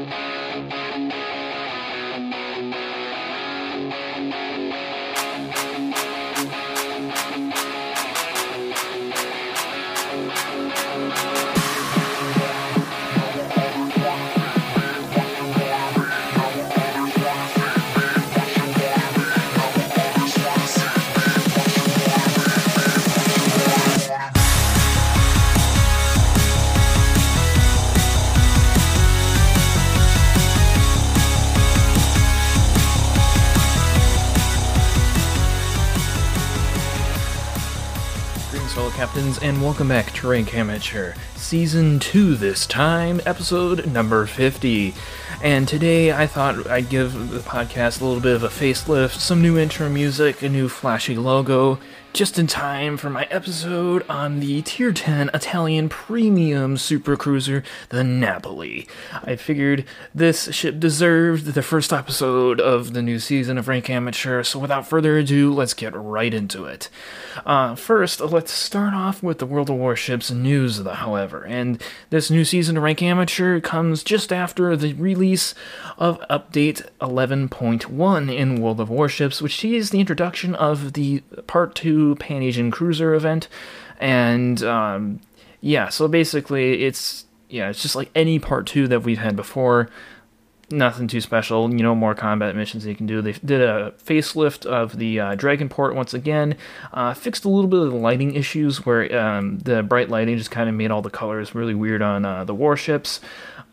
Greetings, fellow captains, and welcome back to Rank Amateur, Season 2 this time, episode number 50. And today I thought I'd give the podcast a little bit of a facelift, some new intro music, a new flashy logo, just in time for my episode on the Tier 10 Italian premium supercruiser, the Napoli. I figured this ship deserved the first episode of the new season of Rank Amateur, so without further ado, let's get right into it. Uh, first, let's start off with the World of Warships news, however, and this new season of Rank Amateur comes just after the release of Update 11.1 in World of Warships, which sees the introduction of the Part 2 Pan Asian Cruiser event, and um, yeah, so basically it's yeah, it's just like any Part 2 that we've had before nothing too special. You know, more combat missions you can do. They did a facelift of the uh, Dragon Port once again. Uh, fixed a little bit of the lighting issues where um, the bright lighting just kind of made all the colors really weird on uh, the warships.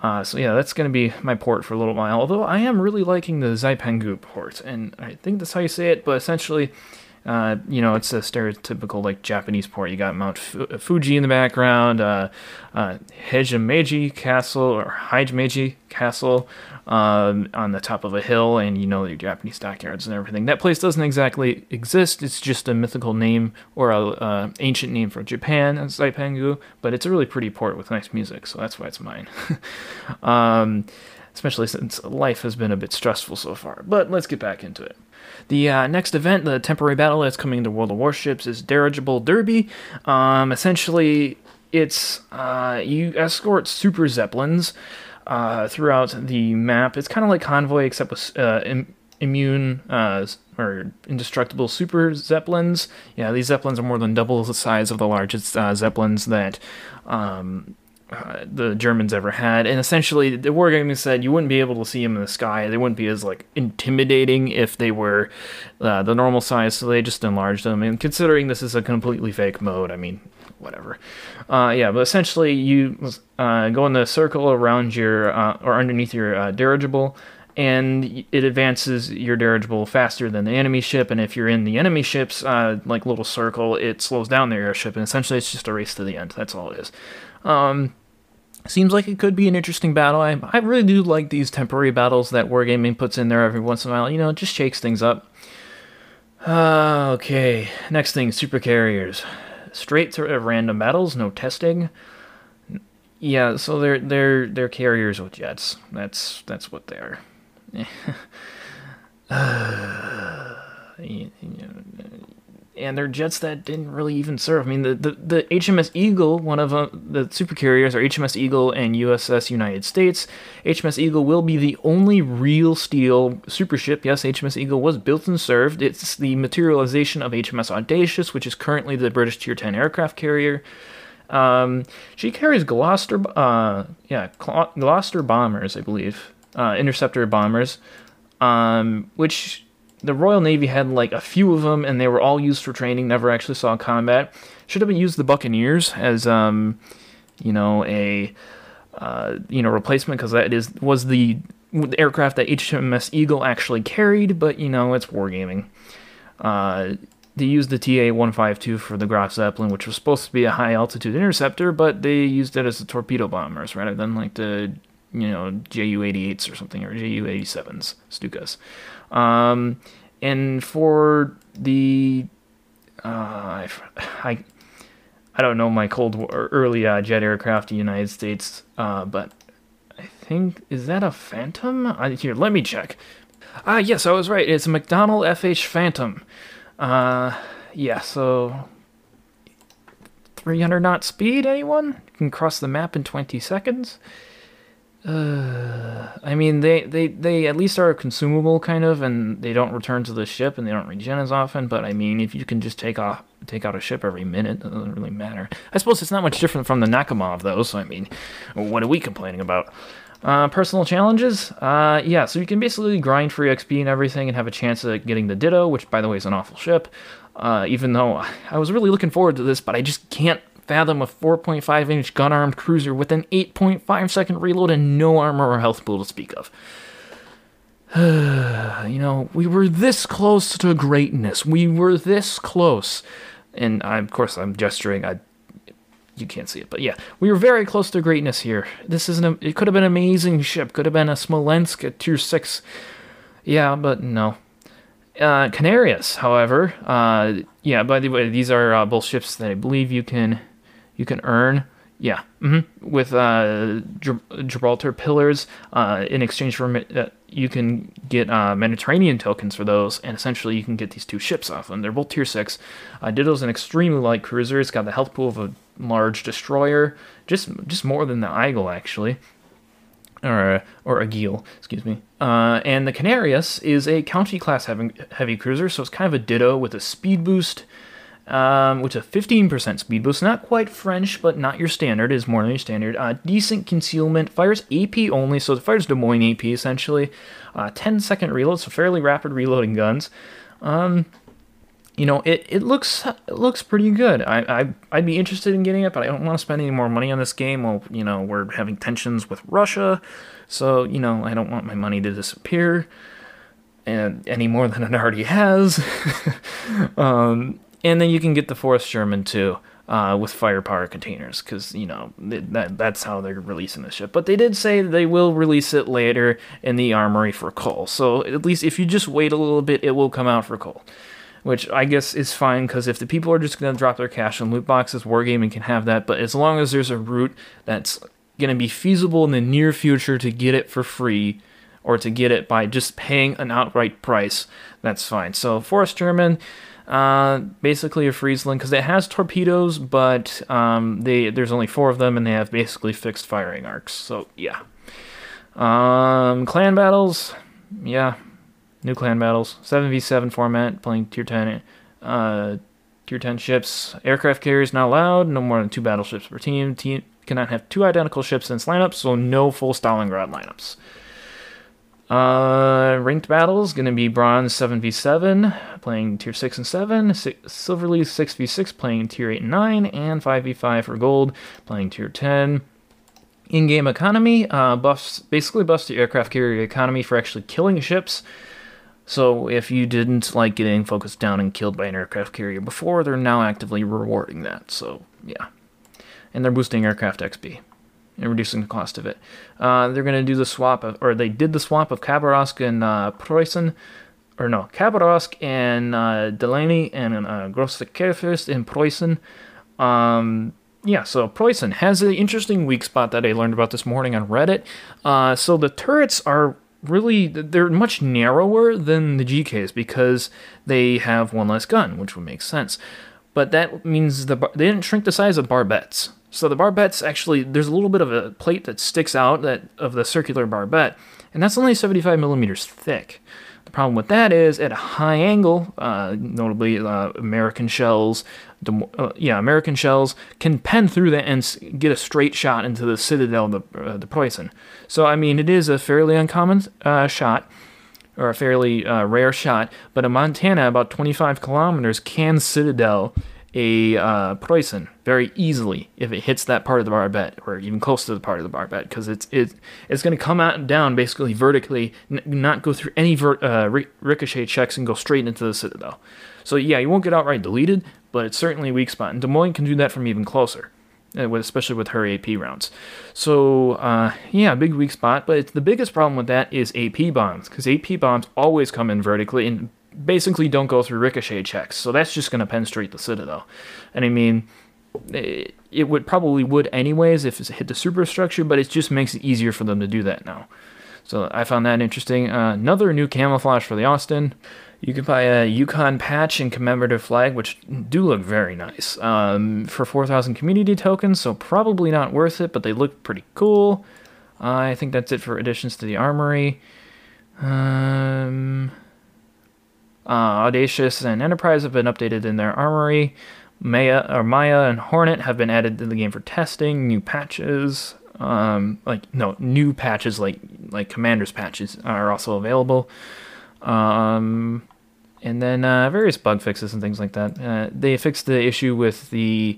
Uh, so yeah, that's going to be my port for a little while. Although I am really liking the Zaipengu port, and I think that's how you say it. But essentially, uh, you know, it's a stereotypical like Japanese port. You got Mount Fu- Fuji in the background, uh, uh, Heijimeji Castle or Heijimeji Castle um, on the top of a hill, and you know your Japanese stockyards and everything. That place doesn't exactly exist. It's just a mythical name or a uh, ancient name for Japan, Zaipengu. But it's a really pretty port with nice music, so that's why it's mine. um, especially since life has been a bit stressful so far. But let's get back into it. The uh, next event, the temporary battle that's coming to World of Warships, is Dirigible Derby. Um, essentially, it's uh, you escort super zeppelins uh, throughout the map. It's kind of like Convoy, except with uh, Im- immune uh, or indestructible super zeppelins. Yeah, these zeppelins are more than double the size of the largest uh, zeppelins that. Um, uh, the Germans ever had, and essentially the wargaming said you wouldn't be able to see them in the sky. They wouldn't be as like intimidating if they were uh, the normal size, so they just enlarged them. And considering this is a completely fake mode, I mean, whatever. Uh, yeah, but essentially you uh, go in the circle around your uh, or underneath your dirigible. And it advances your dirigible faster than the enemy ship, and if you're in the enemy ship's like little circle, it slows down their airship, and essentially it's just a race to the end. That's all it is. Um, seems like it could be an interesting battle. I, I really do like these temporary battles that Wargaming puts in there every once in a while. You know, it just shakes things up. Uh, okay, next thing, super carriers. Straight to random battles, no testing. Yeah, so they're they're they're carriers with jets. That's that's what they are. uh, you, you know, and they're jets that didn't really even serve. I mean, the, the, the HMS Eagle, one of uh, the super carriers, are HMS Eagle and USS United States. HMS Eagle will be the only real steel super ship. Yes, HMS Eagle was built and served. It's the materialization of HMS Audacious, which is currently the British Tier 10 aircraft carrier. Um, she carries Gloster, uh, yeah, Gloster bombers, I believe, uh, interceptor bombers, um, which the Royal Navy had like a few of them, and they were all used for training. Never actually saw combat. Should have been used the Buccaneers as, um, you know, a uh, you know replacement because that is was the, aircraft that HMS Eagle actually carried. But you know, it's wargaming. Uh, they used the TA-152 for the Graf Zeppelin, which was supposed to be a high altitude interceptor, but they used it as the torpedo bombers rather than like the you know Ju-88s or something or Ju-87s, Stukas. Um, and for the uh, I, I, I don't know my Cold War early uh, jet aircraft, the United States, uh, but I think is that a Phantom? Uh, here, let me check. Ah, yes, I was right. It's a McDonnell FH Phantom. Uh, yeah, so 300 knot speed. Anyone can cross the map in 20 seconds. Uh, I mean, they, they, they at least are consumable, kind of, and they don't return to the ship and they don't regen as often. But I mean, if you can just take off, take out a ship every minute, it doesn't really matter. I suppose it's not much different from the Nakhimov, though. So I mean, what are we complaining about? Uh, personal challenges, uh, yeah. So you can basically grind for XP and everything, and have a chance at getting the Dido, which by the way is an awful ship. Uh, even though I was really looking forward to this, but I just can't fathom a 4.5 inch gun armed cruiser with an 8.5 second reload and no armor or health pool to speak of. you know, we were this close to greatness. We were this close. And I, of course, I'm gesturing. I, you can't see it, but yeah, we were very close to greatness here. This is an. It could have been an amazing ship. Could have been a Smolensk a tier six. Yeah, but no. Uh, Canarias, however, uh, yeah. By the way, these are uh, both ships that I believe you can you can earn. Yeah, mm-hmm. with uh, Gibraltar pillars uh, in exchange for uh, you can get uh, Mediterranean tokens for those, and essentially you can get these two ships off them. They're both tier six. Uh, Dido's an extremely light cruiser. It's got the health pool of a large destroyer, just just more than the Eagle actually, or or Aguil, excuse me. Uh, and the Canarias is a county class heavy, heavy cruiser, so it's kind of a Ditto with a speed boost um, which is a 15% speed boost. Not quite French, but not your standard. Is more than your standard. Uh, decent concealment. Fires AP only, so it fires Des Moines AP essentially. Uh, 10 second reload, so fairly rapid reloading guns. Um, you know, it, it looks it looks pretty good. I, I I'd be interested in getting it, but I don't want to spend any more money on this game. Well, you know, we're having tensions with Russia, so you know, I don't want my money to disappear, and any more than it already has. um, and then you can get the Force German too. Uh, with firepower containers, because you know that that's how they're releasing the ship. But they did say they will release it later in the armory for Cole. So at least if you just wait a little bit, it will come out for Cole, which I guess is fine. Because if the people are just gonna drop their cash in loot boxes, Wargaming can have that. But as long as there's a route that's gonna be feasible in the near future to get it for free, or to get it by just paying an outright price, that's fine. So Force German uh, basically a Friesland because it has torpedoes, but um, they there's only four of them and they have basically fixed firing arcs. So yeah. Um, clan battles, yeah, new clan battles, seven v seven format, playing tier ten, uh, tier ten ships. Aircraft carriers not allowed. No more than two battleships per team. Team cannot have two identical ships in its lineup, so no full Stalingrad lineups. Uh, ranked battles gonna be bronze 7v7, playing tier 6 and 7, silver leaf 6v6, playing tier 8 and 9, and 5v5 for gold, playing tier 10. In-game economy uh, buffs basically buffs the aircraft carrier economy for actually killing ships. So if you didn't like getting focused down and killed by an aircraft carrier before, they're now actively rewarding that. So yeah, and they're boosting aircraft XP and reducing the cost of it. Uh, they're going to do the swap, of, or they did the swap of Khabarovsk and uh, or no, Khabarovsk and uh, Delny and uh, Große in Preußen. Um, yeah, so Preußen has an interesting weak spot that I learned about this morning on Reddit. Uh, so the turrets are really they're much narrower than the GKs because they have one less gun, which would make sense. But that means the they didn't shrink the size of barbettes. So the barbettes actually, there's a little bit of a plate that sticks out that of the circular barbette, and that's only 75 millimeters thick. The problem with that is at a high angle, uh, notably uh, American shells, uh, yeah, American shells can pen through that and get a straight shot into the citadel, the uh, the Preußen. So I mean, it is a fairly uncommon uh, shot or a fairly uh, rare shot, but in Montana, about 25 kilometers, can citadel a uh, very easily if it hits that part of the barbette or even close to the part of the barbette because it's it, it's going to come out and down basically vertically, n- not go through any ver- uh, ricochet checks and go straight into the citadel. So yeah, you won't get outright deleted, but it's certainly a weak spot, and Des Moines can do that from even closer. Uh, especially with her AP rounds. So, uh, yeah, big weak spot, but the biggest problem with that is AP bombs, because AP bombs always come in vertically, and basically don't go through ricochet checks. So that's just going to penetrate the Citadel. And I mean, it, it would probably would anyways if it hit the superstructure, but it just makes it easier for them to do that now. So I found that interesting. Uh, another new camouflage for the Austin. You can buy a Yukon patch and commemorative flag, which do look very nice. Um, for 4,000 community tokens, so probably not worth it, but they look pretty cool. I think that's it for additions to the armory. Um, uh, Audacious and Enterprise have been updated in their armory. Maya or Maya and Hornet have been added to the game for testing. New patches, um, like no new patches like like Commander's patches are also available. Um, and then uh, various bug fixes and things like that. Uh, they fixed the issue with the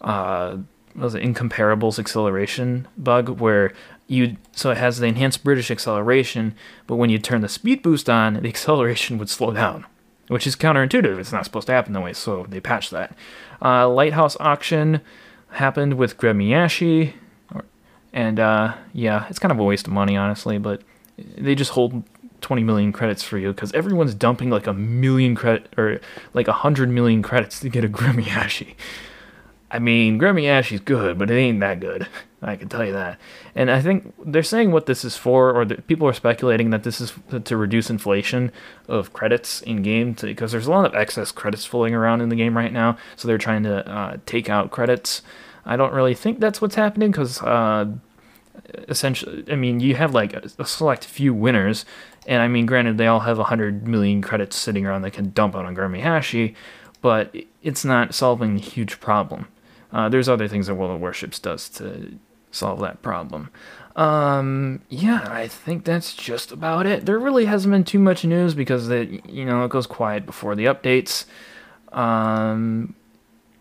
uh, was it incomparables acceleration bug where you so it has the enhanced British acceleration, but when you turn the speed boost on, the acceleration would slow down, which is counterintuitive. It's not supposed to happen that way, so they patched that. Uh, Lighthouse auction happened with Gremyashchy, and uh, yeah, it's kind of a waste of money, honestly, but they just hold 20 million credits for you because everyone's dumping like a million credit or like a hundred million credits to get a Gremyashchy. I mean, Gremmy good, but it ain't that good. I can tell you that. And I think they're saying what this is for, or people are speculating that this is to reduce inflation of credits in game, because there's a lot of excess credits floating around in the game right now. So they're trying to uh, take out credits. I don't really think that's what's happening, because uh, essentially, I mean, you have like a, select few winners, and I mean, granted, they all have 100 million credits sitting around they can dump out on Gremyashchy, but it's not solving a huge problem. Uh, there's other things that World of Warships does to solve that problem. Um, yeah, I think that's just about it. There really hasn't been too much news because it, you know, it goes quiet before the updates. Um,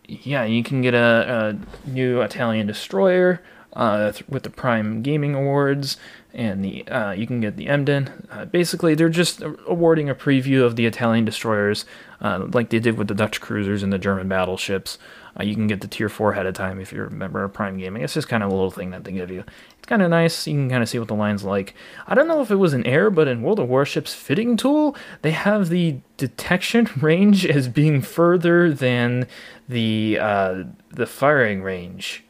yeah, you can get a, a new Italian destroyer uh, th- with the Prime Gaming Awards, and the uh, you can get the Emden. Uh, basically, they're just awarding a preview of the Italian destroyers, uh, like they did with the Dutch cruisers and the German battleships. Uh, you can get the tier 4 ahead of time if you're a member of Prime Gaming. It's just kind of a little thing that they give you. It's kind of nice. You can kind of see what the line's like. I don't know if it was an error, but in World of Warships fitting tool, they have the detection range as being further than the uh, the firing range.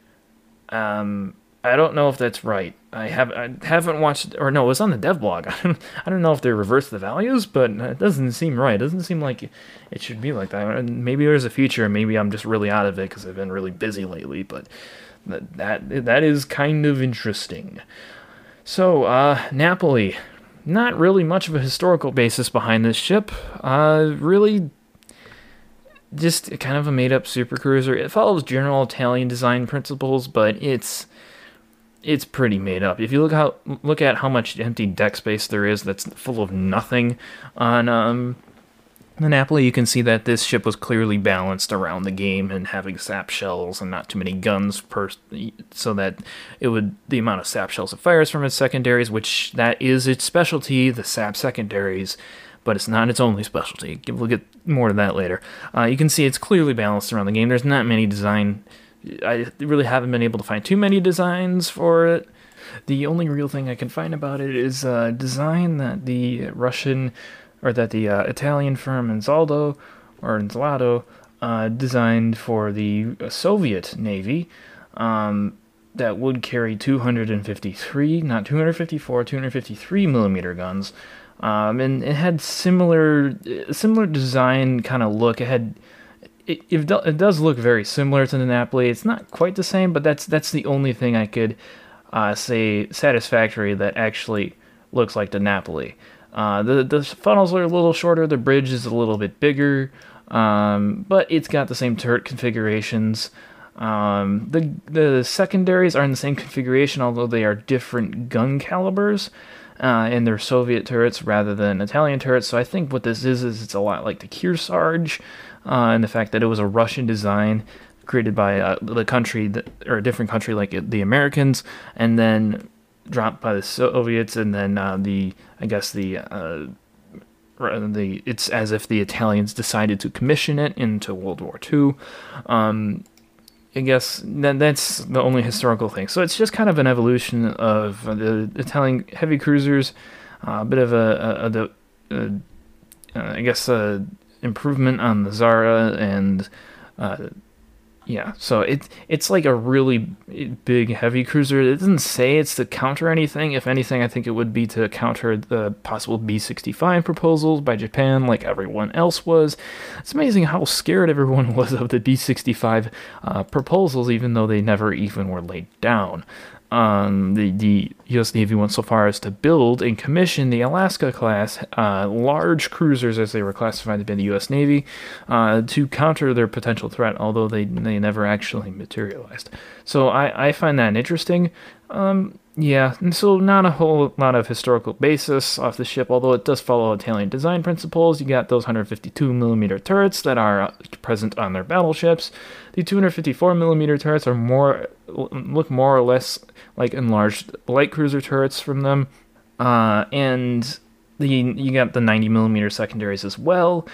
Um, I don't know if that's right. I have I haven't watched or no, it was on the dev blog. I don't I don't know if they reversed the values, but it doesn't seem right. It doesn't seem like it should be like that. maybe there's a feature, maybe I'm just really out of it because I've been really busy lately. But that that is kind of interesting. So uh, Napoli, not really much of a historical basis behind this ship. Uh, really just kind of a made up super cruiser. It follows general Italian design principles, but it's it's pretty made up. If you look how look at how much empty deck space there is, that's full of nothing on um, the Napoli. You can see that this ship was clearly balanced around the game and having sap shells and not too many guns per, so that it would the amount of sap shells it fires from its secondaries, which that is its specialty, the sap secondaries. But it's not its only specialty. We'll get more to that later. Uh, you can see it's clearly balanced around the game. There's not many design I really haven't been able to find too many designs for it. The only real thing I can find about it is a design that the Russian or that the uh, Italian firm Ansaldo or Ansaldo uh, designed for the Soviet Navy um, that would carry 253, not 254, 253 millimeter guns. Um, and it had similar similar design kind of look. It had it, it, it does look very similar to the Napoli. It's not quite the same, but that's that's the only thing I could uh, say satisfactory that actually looks like the Napoli. Uh, the the funnels are a little shorter. The bridge is a little bit bigger, um, but it's got the same turret configurations. Um, the the secondaries are in the same configuration, although they are different gun calibers. Uh, and they're Soviet turrets rather than Italian turrets. So I think what this is is it's a lot like the Kearsarge, uh, and the fact that it was a Russian design created by uh, the country that, or a different country like the Americans, and then dropped by the Soviets, and then uh, the I guess the uh, the it's as if the Italians decided to commission it into World War II. Um, I guess that that's the only historical thing. So it's just kind of an evolution of the Italian heavy cruisers, uh, a bit of a, a, a, a I guess improvement on the Zara and uh, yeah, so it it's like a really big heavy cruiser. It doesn't say it's to counter anything. If anything, I think it would be to counter the possible B65 proposals by Japan, like everyone else was. It's amazing how scared everyone was of the B65 uh, proposals, even though they never even were laid down. Um, the, the U.S. Navy went so far as to build and commission the Alaska class uh, large cruisers, as they were classified by the U.S. Navy, uh, to counter their potential threat, although they, they never actually materialized. So I, I find that interesting. Um, yeah, and so not a whole lot of historical basis off the ship, although it does follow Italian design principles. You got those 152 millimeter turrets that are uh, present on their battleships. The 254 millimeter turrets are more look more or less like enlarged light cruiser turrets from them, uh, and the you got the 90 millimeter secondaries as well.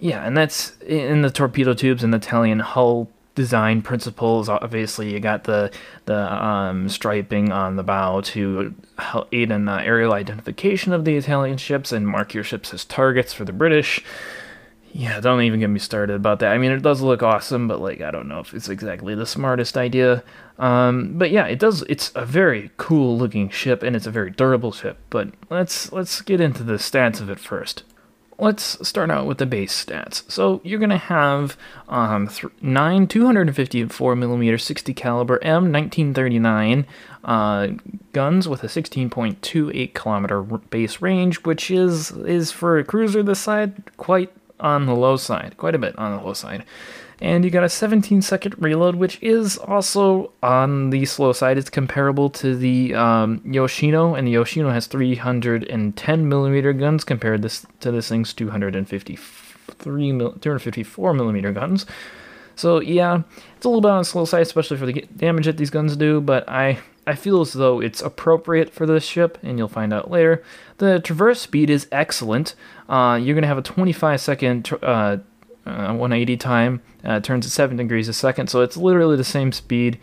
Yeah, and that's in the torpedo tubes and the Italian hull design principles. Obviously, you got the the um, striping on the bow to aid in the aerial identification of the Italian ships and mark your ships as targets for the British. Yeah, don't even get me started about that. I mean, it does look awesome, but like, I don't know if it's exactly the smartest idea. Um, but yeah, it does. It's a very cool looking ship, and it's a very durable ship. But let's let's get into the stats of it first let's start out with the base stats. So you're gonna have um, th- nine 254 millimeter 60 caliber M1939 uh, guns with a 16.28 kilometer base range, which is is for a cruiser this side quite on the low side, quite a bit on the low side and you got a 17 second reload, which is also on the slow side. It's comparable to the um, Yoshino, and the Yoshino has 310 millimeter guns compared this to this thing's 253 mil, 254 millimeter guns. So yeah, it's a little bit on the slow side, especially for the damage that these guns do. But I I feel as though it's appropriate for this ship, and you'll find out later. The traverse speed is excellent. Uh, you're gonna have a 25 second uh, uh, 180 time. Uh, turns at 7 degrees a second, so it's literally the same speed.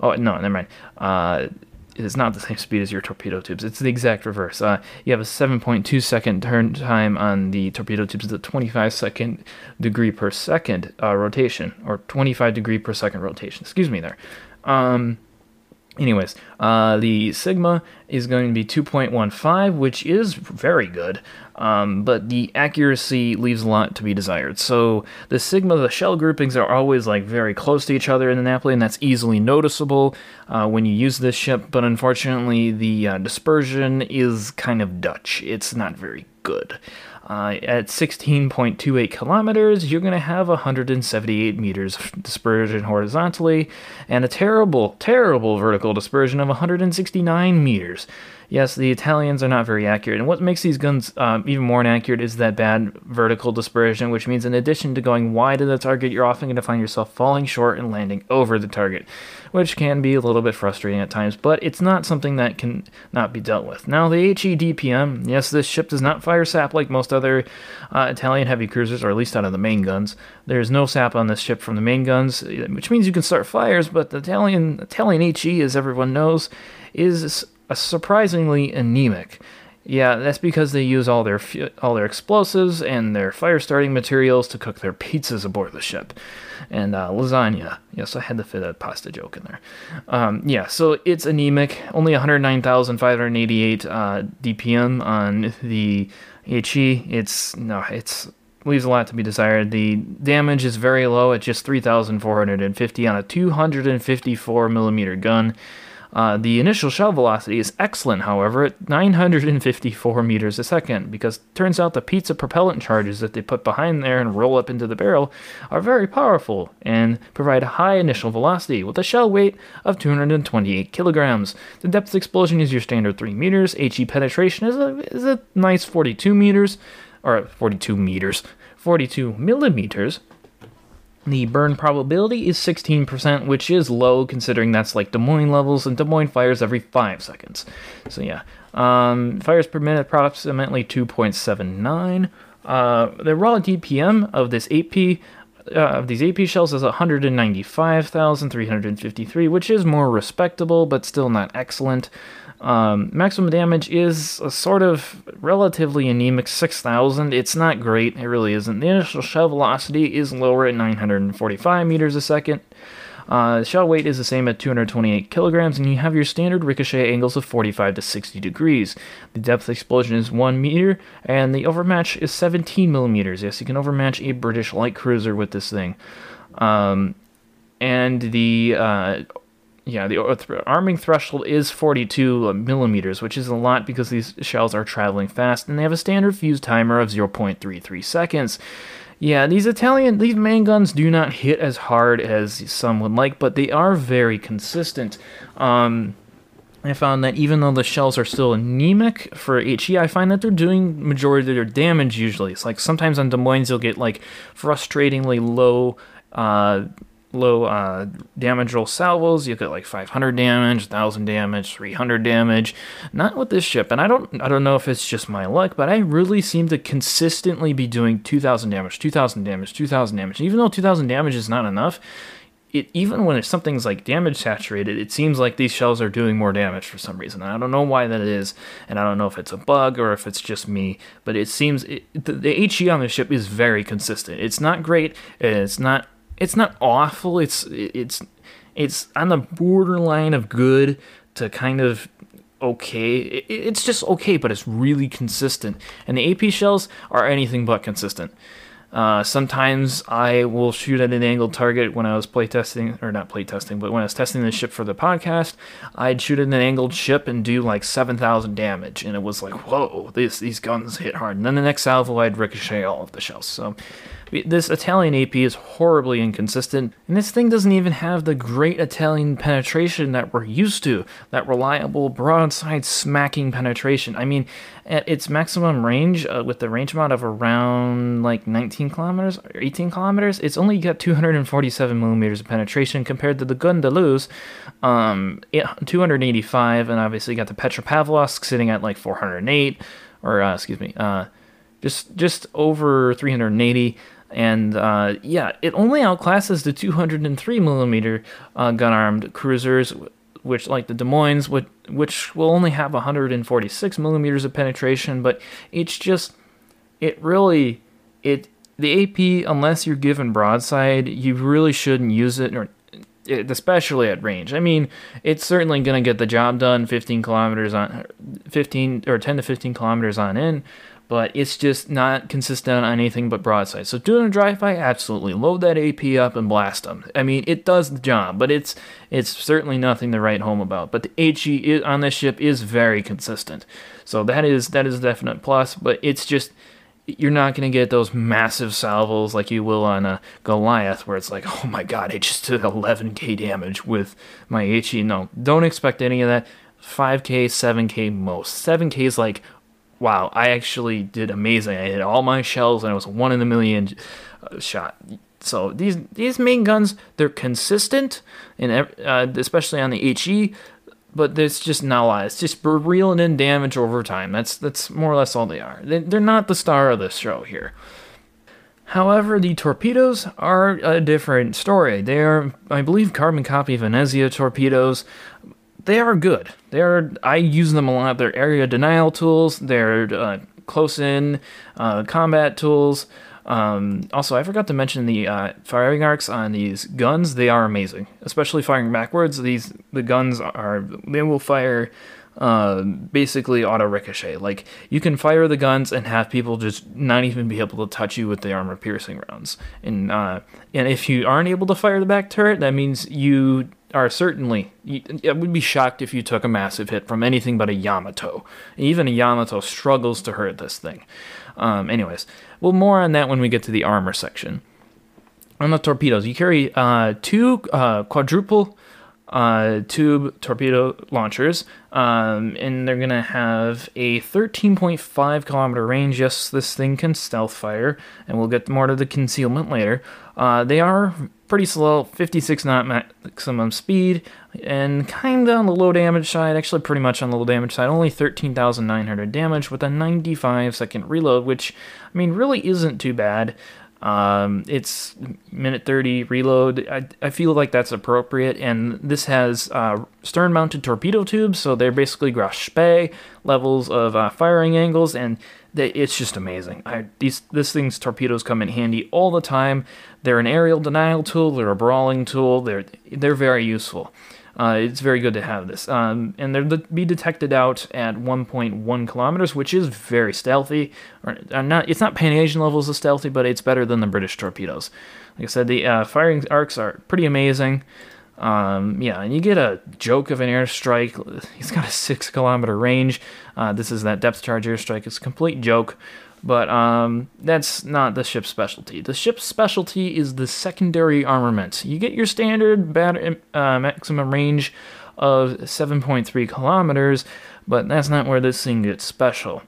Oh, no, never mind. Uh, it is not the same speed as your torpedo tubes. It's the exact reverse. Uh, you have a 7.2 second turn time on the torpedo tubes, the 25 second degree per second uh, rotation, or 25 degree per second rotation. Excuse me there. Um, anyways, uh, the sigma is going to be 2.15, which is very good. Um, but the accuracy leaves a lot to be desired. So the sigma, the shell groupings are always like very close to each other in the Napoli, and that's easily noticeable uh, when you use this ship. But unfortunately, the uh, dispersion is kind of Dutch. It's not very good. Uh, at 16.28 kilometers, you're going to have 178 meters of dispersion horizontally and a terrible, terrible vertical dispersion of 169 meters. Yes, the Italians are not very accurate, and what makes these guns um, even more inaccurate is that bad vertical dispersion, which means in addition to going wide of the target, you're often going to find yourself falling short and landing over the target, which can be a little bit frustrating at times, but it's not something that can not be dealt with. Now, the HE DPM, yes, this ship does not fire sap like most other uh, Italian heavy cruisers, or at least out of the main guns. There's no sap on this ship from the main guns, which means you can start fires, but the Italian, Italian HE, as everyone knows, is surprisingly anemic. Yeah, that's because they use all their all their explosives and their fire starting materials to cook their pizzas aboard the ship, and uh, lasagna. Yes, I had to fit a pasta joke in there. Um, yeah, so it's anemic. Only 109,588 uh, DPM on the HE. It's no, it's leaves a lot to be desired. The damage is very low at just 3,450 on a 254 millimeter gun. Uh, the initial shell velocity is excellent, however, at 954 meters a second, because turns out the pizza propellant charges that they put behind there and roll up into the barrel are very powerful and provide a high initial velocity with a shell weight of 228 kilograms. The depth explosion is your standard 3 meters. HE penetration is a, is a nice 42 meters, or 42 meters, 42 millimeters. The burn probability is 16%, which is low considering that's like Des Moines levels, and Des Moines fires every 5 seconds. So yeah, um, fires per minute approximately 2.79. Uh, the raw DPM of this AP uh, of these AP shells is 195,353, which is more respectable, but still not excellent. Um, maximum damage is a sort of relatively anemic 6,000. It's not great, it really isn't. The initial shell velocity is lower at 945 meters a second. Uh, shell weight is the same at 228 kilograms, and you have your standard ricochet angles of 45 to 60 degrees. The depth explosion is 1 meter, and the overmatch is 17 millimeters. Yes, you can overmatch a British light cruiser with this thing. Um, and the uh, yeah, the arming threshold is 42 millimeters, which is a lot because these shells are traveling fast, and they have a standard fuse timer of 0.33 seconds. Yeah, these Italian, these main guns do not hit as hard as some would like, but they are very consistent. Um, I found that even though the shells are still anemic for HE, I find that they're doing majority of their damage usually. It's like sometimes on Des Moines you'll get like frustratingly low uh, low uh, damage roll salvos. You get like 500 damage, 1000 damage, 300 damage. Not with this ship, and I don't I don't know if it's just my luck, but I really seem to consistently be doing 2000 damage, 2000 damage, 2000 damage. Even though 2000 damage is not enough, it even when something's like damage saturated, it seems like these shells are doing more damage for some reason. And I don't know why that is, and I don't know if it's a bug or if it's just me, but it seems it, the, the HE on the ship is very consistent. It's not great, it's not it's not awful. It's it's it's on the borderline of good to kind of okay. It's just okay, but it's really consistent. And the AP shells are anything but consistent. Uh, sometimes I will shoot at an angled target when I was playtesting, or not playtesting, but when I was testing the ship for the podcast, I'd shoot at an angled ship and do like 7,000 damage. And it was like, whoa, these, these guns hit hard. And then the next salvo, I'd ricochet all of the shells. So this Italian AP is horribly inconsistent, and this thing doesn't even have the great Italian penetration that we're used to, that reliable broadside smacking penetration. I mean, at its maximum range, uh, with the range mod of around like 19 kilometers or 18 kilometers, it's only got 247 millimeters of penetration compared to the Gundaluz, um, 285, and obviously got the Petropavlovsk sitting at like 408, or uh, excuse me, uh, just just over 380 and uh, yeah, it only outclasses the 203 millimeter uh, gun armed cruisers, which like the Des Moines, which, which will only have 146 millimeters of penetration. But it's just, it really, it the AP unless you're given broadside, you really shouldn't use it or especially at range. I mean, it's certainly going to get the job done 15 kilometers on 15 or 10 to 15 kilometers on in, but it's just not consistent on anything but broadside. So doing a drive-by, absolutely load that AP up and blast them. I mean, it does the job, but it's it's certainly nothing to write home about. But the HE on this ship is very consistent, so that is that is a definite plus. But it's just you're not going to get those massive salvos like you will on a Goliath, where it's like, oh my god, I just did 11k damage with my HE. No, don't expect any of that. 5k, 7k most. 7k is like wow, I actually did amazing. I hit all my shells and it was one in a million uh, shot. So these these main guns, they're consistent, and uh, especially on the HE, but there's just not a lot. It's just reeling in damage over time. That's that's more or less all they are. They, they're not the star of the show here. However, the torpedoes are a different story. They are, I believe, carbon copy Venezia torpedoes they are good. They are. I use them a lot. They're area denial tools. They're uh, close in uh, combat tools. Um, also, I forgot to mention the uh, firing arcs on these guns. They are amazing, especially firing backwards. These the guns are they will fire uh, basically auto ricochet. Like you can fire the guns and have people just not even be able to touch you with the armor piercing rounds. And uh, and if you aren't able to fire the back turret, that means you are certainly. I would be shocked if you took a massive hit from anything but a Yamato. Even a Yamato struggles to hurt this thing. Um, anyways, well, more on that when we get to the armor section. On the torpedoes, you carry uh, two uh, quadruple uh, tube torpedo launchers, um, and they're gonna have a 13.5 kilometer range. Yes, this thing can stealth fire, and we'll get more to the concealment later. Uh, they are pretty slow, 56 knot maximum speed, and kind of on the low damage side. Actually, pretty much on the low damage side. Only 13,900 damage with a 95 second reload, which I mean really isn't too bad. Um, it's minute 30 reload. I, I feel like that's appropriate. And this has uh, stern mounted torpedo tubes, so they're basically Graf Spee levels of uh, firing angles, and they, it's just amazing. I, these this thing's torpedoes come in handy all the time. They're an aerial denial tool. They're a brawling tool. They're they're very useful. Uh, it's very good to have this. Um, and they'll be detected out at 1.1 kilometers, which is very stealthy. Or uh, not, it's not Pan Asian levels of stealthy, but it's better than the British torpedoes. Like I said, the uh, firing arcs are pretty amazing. Um, yeah, and you get a joke of an airstrike. He's got a six kilometer range. Uh, this is that depth charge airstrike. It's a complete joke, but um, that's not the ship's specialty. The ship's specialty is the secondary armament. You get your standard uh, maximum range of 7.3 kilometers, but that's not where this thing gets special.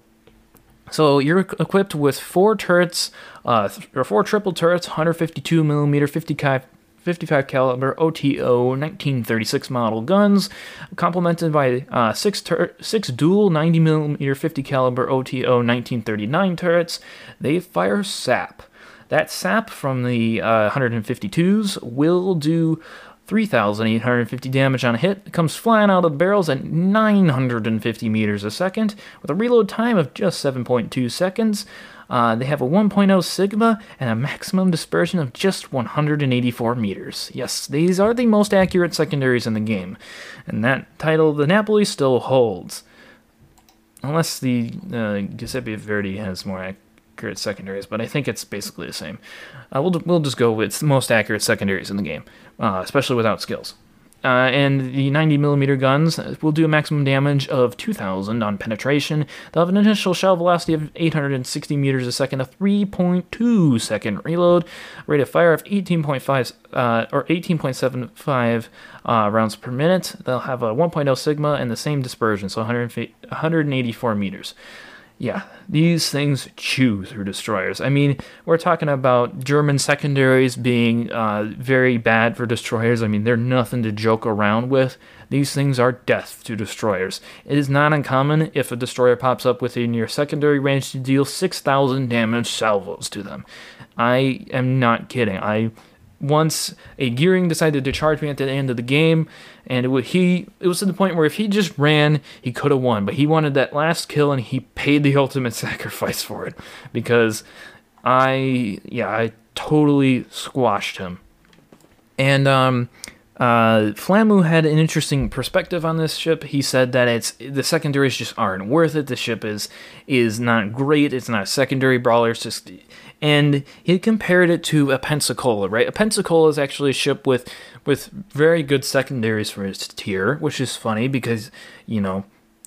So you're equipped with four turrets, uh, th- or four triple turrets, 152 millimeter, 55 55 caliber OTO 1936 model guns, complemented by uh, six tur- six dual 90 millimeter 50 caliber OTO 1939 turrets. They fire sap. That sap from the uh, 152s will do 3,850 damage on a hit. It comes flying out of the barrels at 950 meters a second, with a reload time of just 7.2 seconds. Uh, they have a 1.0 Sigma and a maximum dispersion of just 184 meters. Yes, these are the most accurate secondaries in the game, and that title, the Napoli, still holds. Unless the uh, Giuseppe Verdi has more accurate secondaries, but I think it's basically the same. Uh, we'll, we'll just go with the most accurate secondaries in the game, uh, especially without skills. Uh, and the 90 millimeter guns will do a maximum damage of 2,000 on penetration. They'll have an initial shell velocity of 860 meters a second, a 3.2 second reload, rate of fire of 18.5 uh, or 18.75 uh, rounds per minute. They'll have a 1.0 sigma and the same dispersion, so 184 meters yeah, these things chew through destroyers. I mean, we're talking about German secondaries being uh, very bad for destroyers. I mean, they're nothing to joke around with. These things are death to destroyers. It is not uncommon if a destroyer pops up within your secondary range to deal 6,000 damage salvos to them. I am not kidding. I once a Gearing decided to charge me at the end of the game, and it he it was to the point where if he just ran, he could have won, but he wanted that last kill, and he paid the ultimate sacrifice for it because I yeah I totally squashed him, and um. Uh, Flamu had an interesting perspective on this ship. He said that it's the secondaries just aren't worth it. The ship is is not great. It's not a secondary brawler. It's just and he compared it to a Pensacola, right? A Pensacola is actually a ship with with very good secondaries for its tier, which is funny because you know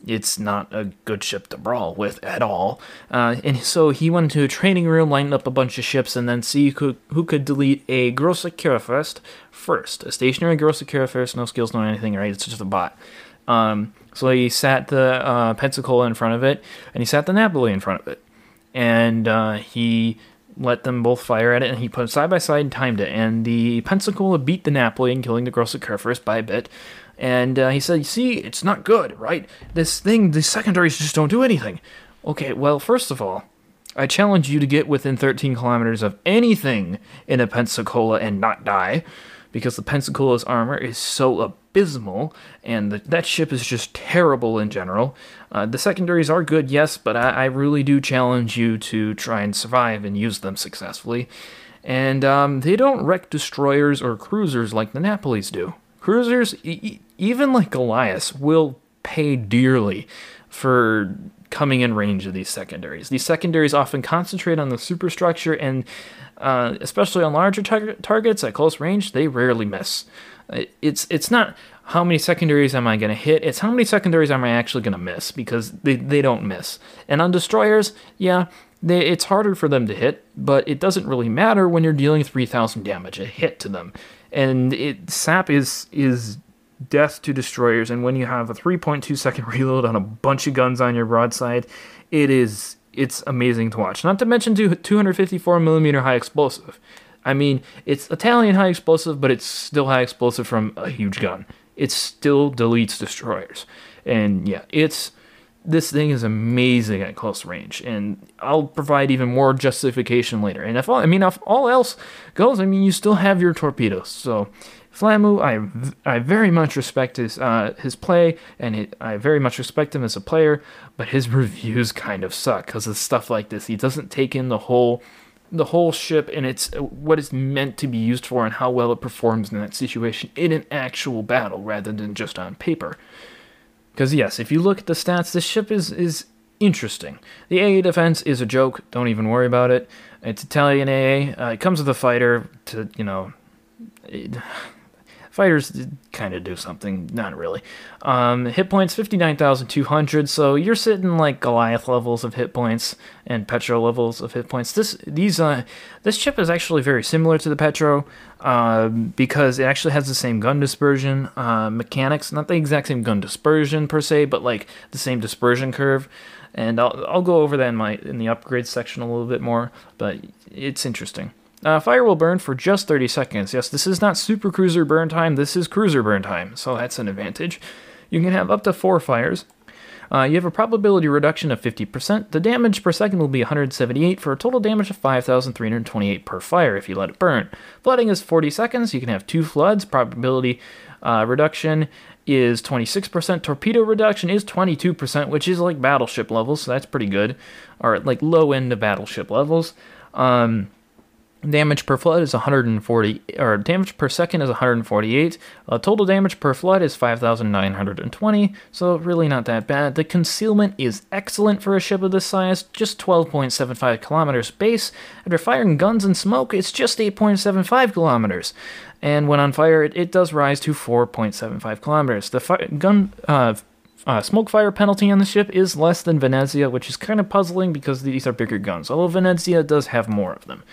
it's not a good ship to brawl with at all. Uh, and so he went to a training room, lined up a bunch of ships, and then see who who could delete a Grosse Kurfürst first. A stationary Grosse Kurfürst, no skills, no anything, right? It's just a bot. Um, so he sat the uh, Pensacola in front of it, and he sat the Napoli in front of it. And uh, he let them both fire at it, and he put side by side and timed it. And the Pensacola beat the Napoli in killing the Grosse Kurfürst by a bit. And uh, he said, "You see, it's not good, right? This thing, the secondaries just don't do anything." Okay, well, first of all, I challenge you to get within 13 kilometers of anything in a Pensacola and not die, because the Pensacola's armor is so abysmal, and the, that ship is just terrible in general. Uh, the secondaries are good, yes, but I, I, really do challenge you to try and survive and use them successfully. And um, they don't wreck destroyers or cruisers like the Napolis do. Cruisers, e- even like Goliath, will pay dearly for coming in range of these secondaries. These secondaries often concentrate on the superstructure, and uh, especially on larger tar- targets at close range, they rarely miss. It's it's not how many secondaries am I going to hit? It's how many secondaries am I actually going to miss because they, they don't miss. And on destroyers, yeah, it's harder for them to hit, but it doesn't really matter when you're dealing 3,000 damage a hit to them. And it sap is is death to destroyers, and when you have a 3.2 second reload on a bunch of guns on your broadside, it is it's amazing to watch. Not to mention 254 millimeter high explosive. I mean, it's Italian high explosive, but it's still high explosive from a huge gun it still deletes destroyers. And yeah, it's this thing is amazing at close range, and I'll provide even more justification later. And if all, I mean, if all else goes, I mean, you still have your torpedoes. So, Flamu, I I very much respect his uh, his play, and it, I very much respect him as a player. But his reviews kind of suck because of stuff like this. He doesn't take in the whole the whole ship and its what it's meant to be used for and how well it performs in that situation in an actual battle rather than just on paper. Because yes, if you look at the stats, this ship is is interesting. The AA defense is a joke. Don't even worry about it. It's Italian AA. Uh, it comes with a fighter to you know. It, Fighters kind of do something, not really. Um, hit points 59,200, so you're sitting like Goliath levels of hit points and Petro levels of hit points. This these uh this chip is actually very similar to the Petro uh, because it actually has the same gun dispersion uh, mechanics, not the exact same gun dispersion per se, but like the same dispersion curve. And I'll, I'll go over that in my in the upgrade section a little bit more, but it's interesting. Uh, fire will burn for just 30 seconds. Yes, this is not super cruiser burn time, this is cruiser burn time, so that's an advantage. You can have up to four fires. Uh, you have a probability reduction of 50%. The damage per second will be 178 for a total damage of 5,328 per fire if you let it burn. Flooding is 40 seconds. You can have two floods. Probability uh, reduction is 26%. Torpedo reduction is 22%, which is like battleship levels, so that's pretty good. Or like low end of battleship levels. Um, Damage per flood is 140, or damage per second is 148. Uh, total damage per flood is 5,920, so really not that bad. The concealment is excellent for a ship of this size, just 12.75 kilometers base. After firing guns and smoke, it's just 8.75 kilometers. And when on fire, it, it does rise to 4.75 kilometers. The fi- gun uh, uh, smoke fire penalty on the ship is less than Venezia, which is kind of puzzling because these are bigger guns, although Venezia does have more of them.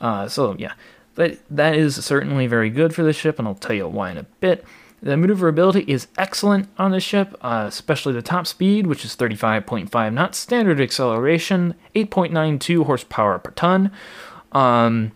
Uh, so yeah, that that is certainly very good for the ship, and I'll tell you why in a bit. The maneuverability is excellent on the ship, uh, especially the top speed, which is 35.5 knots. Standard acceleration, 8.92 horsepower per ton. Um,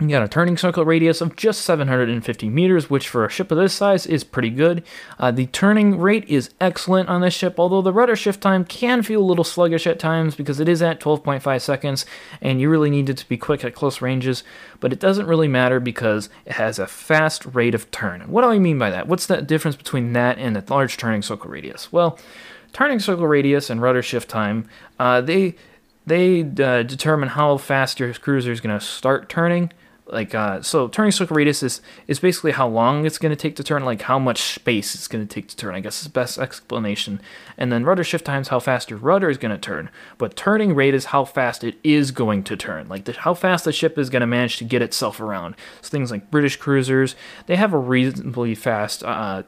you got a turning circle radius of just 750 meters, which for a ship of this size is pretty good. Uh, the turning rate is excellent on this ship, although the rudder shift time can feel a little sluggish at times because it is at 12.5 seconds and you really need it to be quick at close ranges. But it doesn't really matter because it has a fast rate of turn. What do I mean by that? What's the difference between that and a large turning circle radius? Well, turning circle radius and rudder shift time, uh, they they uh, determine how fast your cruiser is going to start turning like uh, so turning circle radius is is basically how long it's going to take to turn like how much space it's going to take to turn i guess is best explanation and then rudder shift times how fast your rudder is going to turn but turning rate is how fast it is going to turn like the, how fast the ship is going to manage to get itself around so things like british cruisers they have a reasonably fast uh,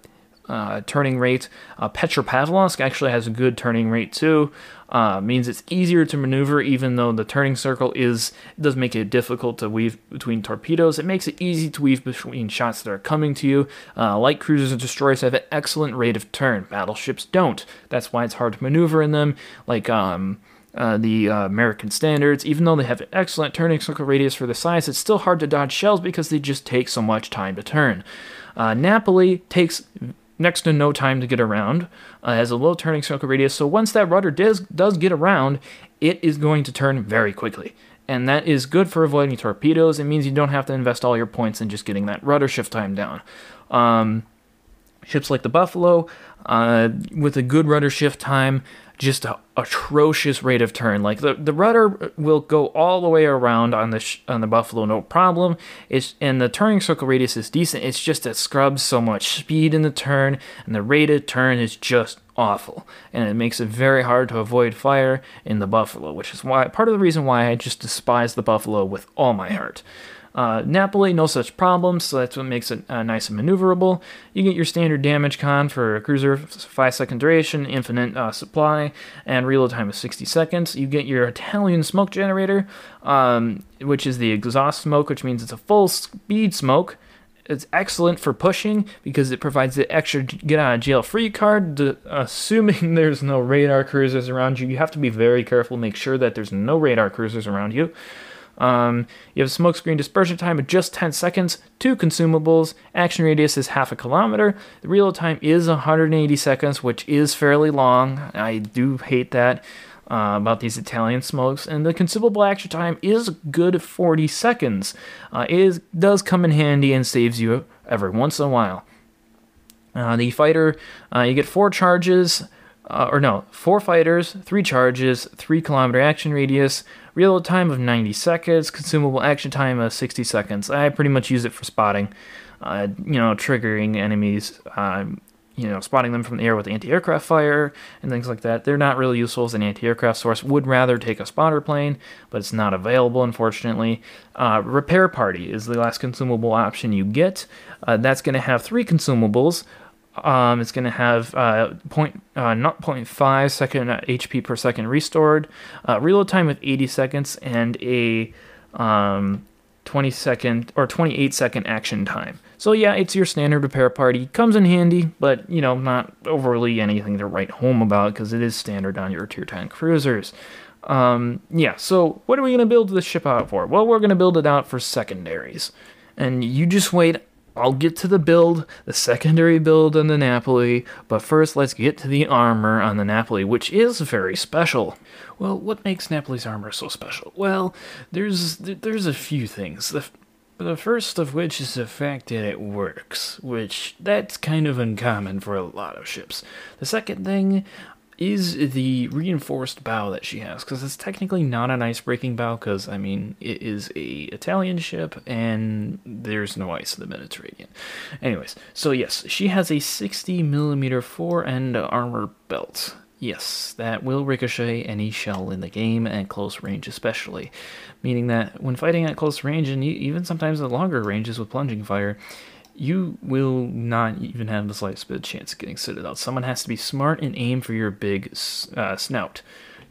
uh, turning rate. Uh, Petropavlovsk actually has a good turning rate too. Uh, means it's easier to maneuver, even though the turning circle is does make it difficult to weave between torpedoes. It makes it easy to weave between shots that are coming to you. Uh, light cruisers and destroyers have an excellent rate of turn. Battleships don't. That's why it's hard to maneuver in them. Like um, uh, the uh, American standards. Even though they have an excellent turning circle radius for the size, it's still hard to dodge shells because they just take so much time to turn. Uh, Napoli takes next to no time to get around, uh, has a low turning circle radius, so once that rudder does, does get around, it is going to turn very quickly. And that is good for avoiding torpedoes. It means you don't have to invest all your points in just getting that rudder shift time down. Um, ships like the Buffalo, uh, with a good rudder shift time, just a atrocious rate of turn. Like the, the rudder will go all the way around on the sh- on the Buffalo, no problem. It's and the turning circle radius is decent. It's just it scrubs so much speed in the turn, and the rate of turn is just awful, and it makes it very hard to avoid fire in the Buffalo, which is why part of the reason why I just despise the Buffalo with all my heart. Uh, Napoli, no such problems, so that's what makes it uh, nice and maneuverable. You get your standard damage con for a cruiser, 5 second duration, infinite uh, supply, and reload time of 60 seconds. You get your Italian smoke generator, um, which is the exhaust smoke, which means it's a full speed smoke. It's excellent for pushing because it provides the extra get out of jail free card. To, assuming there's no radar cruisers around you, you have to be very careful, make sure that there's no radar cruisers around you. Um, you have smokescreen dispersion time of just 10 seconds, two consumables, action radius is half a kilometer, the reload time is 180 seconds, which is fairly long. I do hate that. Uh, about these Italian smokes, and the consumable action time is good 40 seconds. Uh, it is, does come in handy and saves you every once in a while. Uh, the fighter, uh, you get four charges, uh, or no, four fighters, three charges, three kilometer action radius, reload time of 90 seconds, consumable action time of 60 seconds. I pretty much use it for spotting, uh, you know, triggering enemies, uh, you know, spotting them from the air with anti-aircraft fire and things like that. They're not really useful as an anti-aircraft source. Would rather take a spotter plane, but it's not available, unfortunately. Uh, repair party is the last consumable option you get. Uh, that's going to have three consumables. Um, it's going to have uh, point, uh, not 0.5 second HP per second restored, uh, reload time of 80 seconds, and a um, 20 second or 28 second action time. So yeah, it's your standard repair party. Comes in handy, but you know, not overly anything to write home about because it is standard on your tier 10 cruisers. Um, yeah, so what are we going to build this ship out for? Well, we're going to build it out for secondaries. And you just wait I'll get to the build, the secondary build on the Napoli, but first let's get to the armor on the Napoli, which is very special. Well, what makes Napoli's armor so special? Well, there's there's a few things. The, the first of which is the fact that it works, which that's kind of uncommon for a lot of ships. The second thing is the reinforced bow that she has because it's technically not an ice-breaking bow because I mean it is a Italian ship and there's no ice in the Mediterranean. Anyways, so yes, she has a 60 millimeter fore-end armor belt. Yes, that will ricochet any shell in the game at close range, especially. Meaning that when fighting at close range and even sometimes at longer ranges with plunging fire, you will not even have the slightest bit of chance of getting Citadel. Someone has to be smart and aim for your big uh, snout,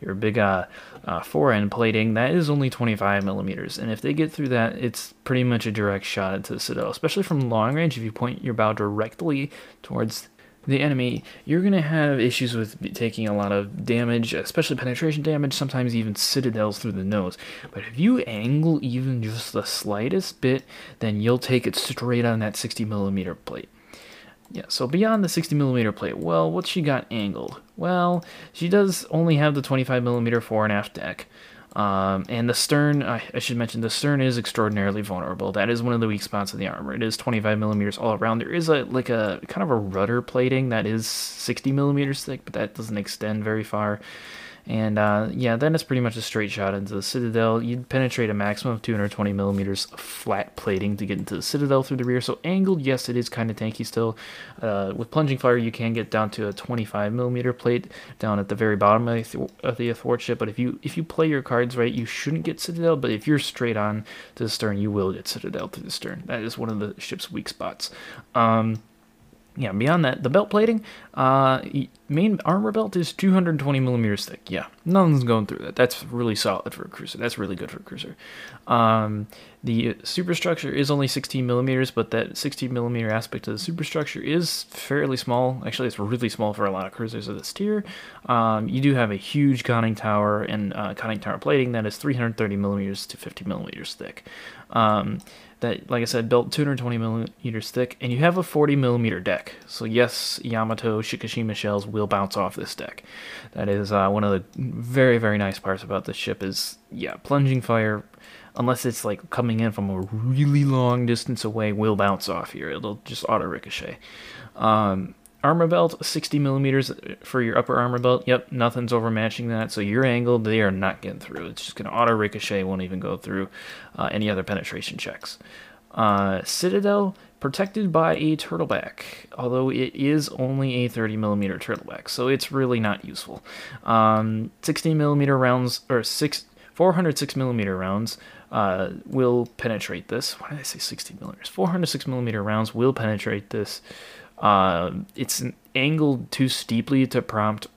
your big uh, uh, plating. That is only 25 millimeters, and if they get through that, it's pretty much a direct shot into the Citadel, especially from long range. If you point your bow directly towards the enemy, you're going to have issues with taking a lot of damage, especially penetration damage, sometimes even citadels through the nose. But if you angle even just the slightest bit, then you'll take it straight on that 60 millimeter plate. Yeah, so beyond the 60 millimeter plate, well, what's she got angled? Well, she does only have the 25 millimeter fore and aft deck. Um, and the stern, I, I, should mention, the stern is extraordinarily vulnerable. That is one of the weak spots of the armor. It is 25 millimeters all around. There is a like a kind of a rudder plating that is 60 millimeters thick, but that doesn't extend very far. And uh, yeah, then it's pretty much a straight shot into the Citadel. You'd penetrate a maximum of 220 millimeters flat plating to get into the Citadel through the rear. So angled, yes, it is kind of tanky still. Uh, with plunging fire, you can get down to a 25 millimeter plate down at the very bottom of the, of the athwart ship. But if you if you play your cards right, you shouldn't get Citadel. But if you're straight on to the stern, you will get Citadel through the stern. That is one of the ship's weak spots. Um, yeah, beyond that, the belt plating, uh, main armor belt is 220 millimeters thick. Yeah, nothing's going through that. That's really solid for a cruiser. That's really good for a cruiser. Um, the superstructure is only 16 millimeters, but that 16 millimeter aspect of the superstructure is fairly small. Actually, it's really small for a lot of cruisers of this tier. Um, you do have a huge conning tower and uh, conning tower plating that is 330 millimeters to 50 millimeters thick. Um, that, like I said, built 220 millimeters thick, and you have a 40 millimeter deck. So yes, Yamato Shikishima shells will bounce off this deck. That is uh, one of the very very nice parts about this ship. Is yeah, plunging fire, unless it's like coming in from a really long distance away, will bounce off here. It'll just auto ricochet. Um, armor belt 60 millimeters for your upper armor belt. Yep nothing's overmatching that. So your angle they are not getting through. It's just going to auto ricochet won't even go through uh, any other penetration checks. Uh, citadel protected by a turtleback although it is only a 30 millimeter turtleback so it's really not useful. Um, 16 millimeter rounds or six 406 millimeter rounds uh, will penetrate this. Why did I say 60 millimeters? 406 millimeter rounds will penetrate this uh, it's angled too steeply to prompt,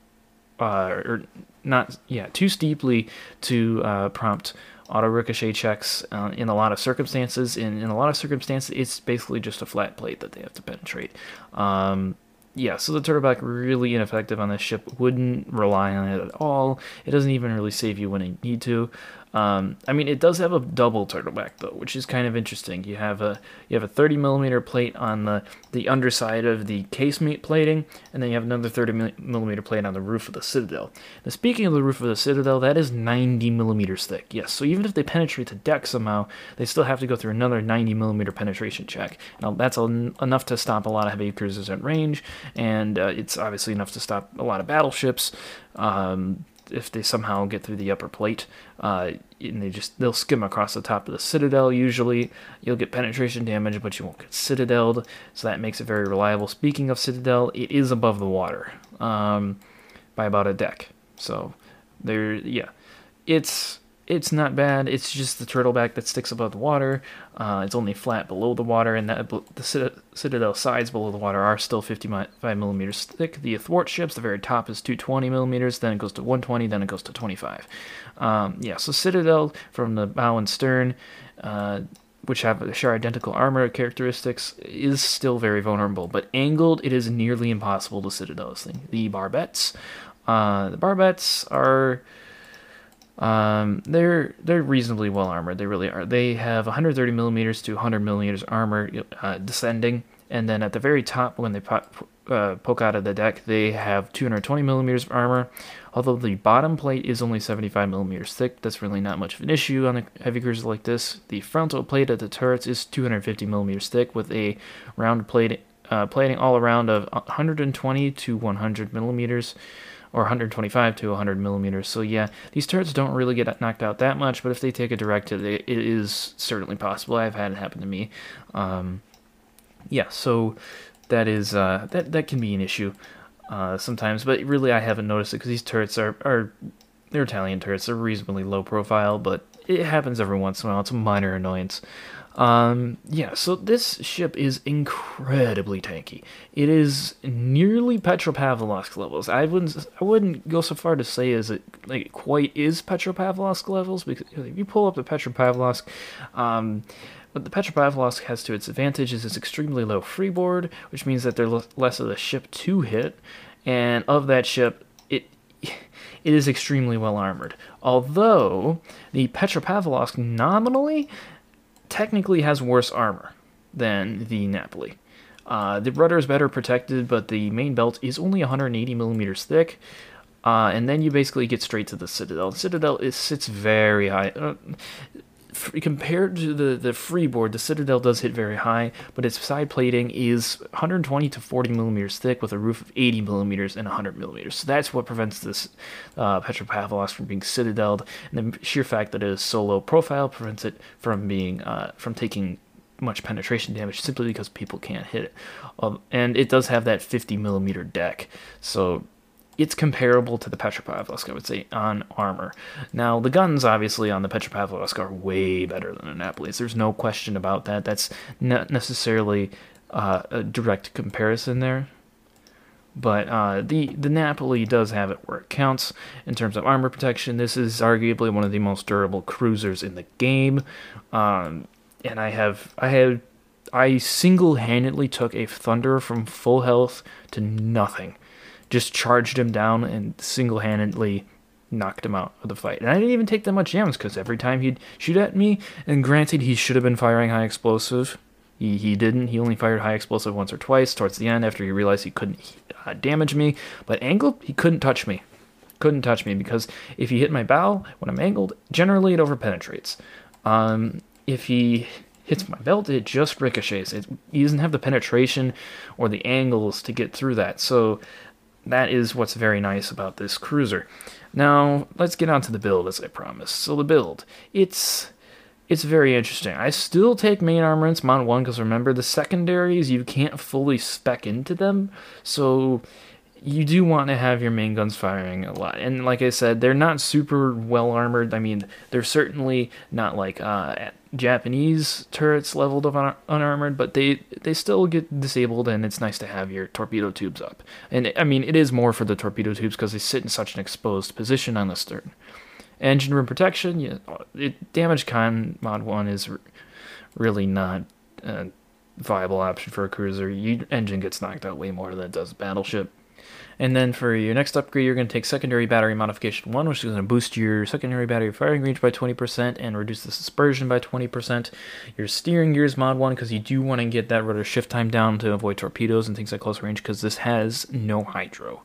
uh, or not, yeah, too steeply to uh, prompt auto ricochet checks uh, in a lot of circumstances. In, in a lot of circumstances, it's basically just a flat plate that they have to penetrate. Um, yeah, so the turtleback really ineffective on this ship. Wouldn't rely on it at all. It doesn't even really save you when you need to. Um, I mean, it does have a double turtleback though, which is kind of interesting. You have a you have a 30 millimeter plate on the the underside of the casemate plating, and then you have another 30 millimeter plate on the roof of the Citadel. Now, speaking of the roof of the Citadel, that is 90 millimeters thick. Yes, so even if they penetrate the deck somehow, they still have to go through another 90 millimeter penetration check. Now, that's enough to stop a lot of heavy cruisers at range, and uh, it's obviously enough to stop a lot of battleships. Um, if they somehow get through the upper plate, uh, and they just they'll skim across the top of the citadel. Usually, you'll get penetration damage, but you won't get citadeled, so that makes it very reliable. Speaking of citadel, it is above the water um, by about a deck, so there, yeah, it's it's not bad. It's just the turtleback that sticks above the water. Uh, it's only flat below the water, and that the citadel sides below the water are still 55 millimeters thick. The athwart ships, the very top is 220 millimeters, then it goes to 120, then it goes to 25. Um, yeah, so citadel from the bow and stern, uh, which have share identical armor characteristics, is still very vulnerable. But angled, it is nearly impossible to citadel this thing. The barbettes, uh, the barbettes are um, they're they're reasonably well armored. They really are. They have 130 millimeters to 100 millimeters armor uh, descending, and then at the very top, when they pop, uh, poke out of the deck, they have 220 millimeters of armor. Although the bottom plate is only 75 millimeters thick, that's really not much of an issue on a heavy cruiser like this. The frontal plate of the turrets is 250 millimeters thick, with a round plate uh, plating all around of 120 to 100 millimeters or 125 to 100 millimeters. So yeah, these turrets don't really get knocked out that much, but if they take a direct hit, it is certainly possible. I've had it happen to me. Um, yeah, so that is uh, that that can be an issue uh, sometimes, but really I haven't noticed it because these turrets are are they're Italian turrets. They're reasonably low profile, but it happens every once in a while. It's a minor annoyance. Um, yeah, so this ship is incredibly tanky. It is nearly Petropavlovsk levels. I wouldn't I wouldn't go so far to say as it like quite is Petropavlovsk levels because if you pull up the Petropavlovsk, um, what the Petropavlovsk has to its advantage is its extremely low freeboard, which means that there's less of a ship to hit, and of that ship, it it is extremely well armored. Although the Petropavlovsk nominally technically has worse armor than the Napoli. Uh, the rudder is better protected, but the main belt is only 180 millimeters thick. Uh, and then you basically get straight to the Citadel. The Citadel is, sits very high. Uh, compared to the, the freeboard, the Citadel does hit very high, but its side plating is 120 to 40 millimeters thick with a roof of 80 millimeters and 100 millimeters. So that's what prevents this uh, Petropavlovsk from being citadeled, and the sheer fact that it is so low profile prevents it from being uh, from taking much penetration damage simply because people can't hit it. Um, and it does have that 50 millimeter deck, so it's comparable to the Petropavlovsk, I would say, on armor. Now, the guns, obviously, on the Petropavlovsk are way better than the Napolis. There's no question about that. That's not necessarily uh, a direct comparison there. But uh, the, the Napoli does have it where it counts in terms of armor protection. This is arguably one of the most durable cruisers in the game. Um, and I have, I have, I single handedly took a Thunder from full health to nothing just charged him down and single handedly knocked him out of the fight. And I didn't even take that much damage because every time he'd shoot at me, and granted, he should have been firing high explosive. He, he didn't. He only fired high explosive once or twice towards the end after he realized he couldn't uh, damage me. But angled, he couldn't touch me. Couldn't touch me because if he hit my bow when I'm angled, generally it overpenetrates. Um, if he hits my belt, it just ricochets. It, he doesn't have the penetration or the angles to get through that. So that is what's very nice about this cruiser. Now, let's get on to the build as I promised. So the build, it's it's very interesting. I still take main armaments Mod 1 because remember the secondaries you can't fully spec into them. So you do want to have your main guns firing a lot. And like I said, they're not super well armored. I mean, they're certainly not like uh, Japanese turrets leveled of un- unarmored, but they they still get disabled, and it's nice to have your torpedo tubes up. And I mean, it is more for the torpedo tubes because they sit in such an exposed position on the stern. Engine room protection, yeah, it, damage con mod one is r- really not a viable option for a cruiser. Your engine gets knocked out way more than it does a battleship. And then for your next upgrade, you're going to take secondary battery modification 1, which is going to boost your secondary battery firing range by 20% and reduce the dispersion by 20%. Your steering gears mod 1, because you do want to get that rudder shift time down to avoid torpedoes and things at close range, because this has no hydro.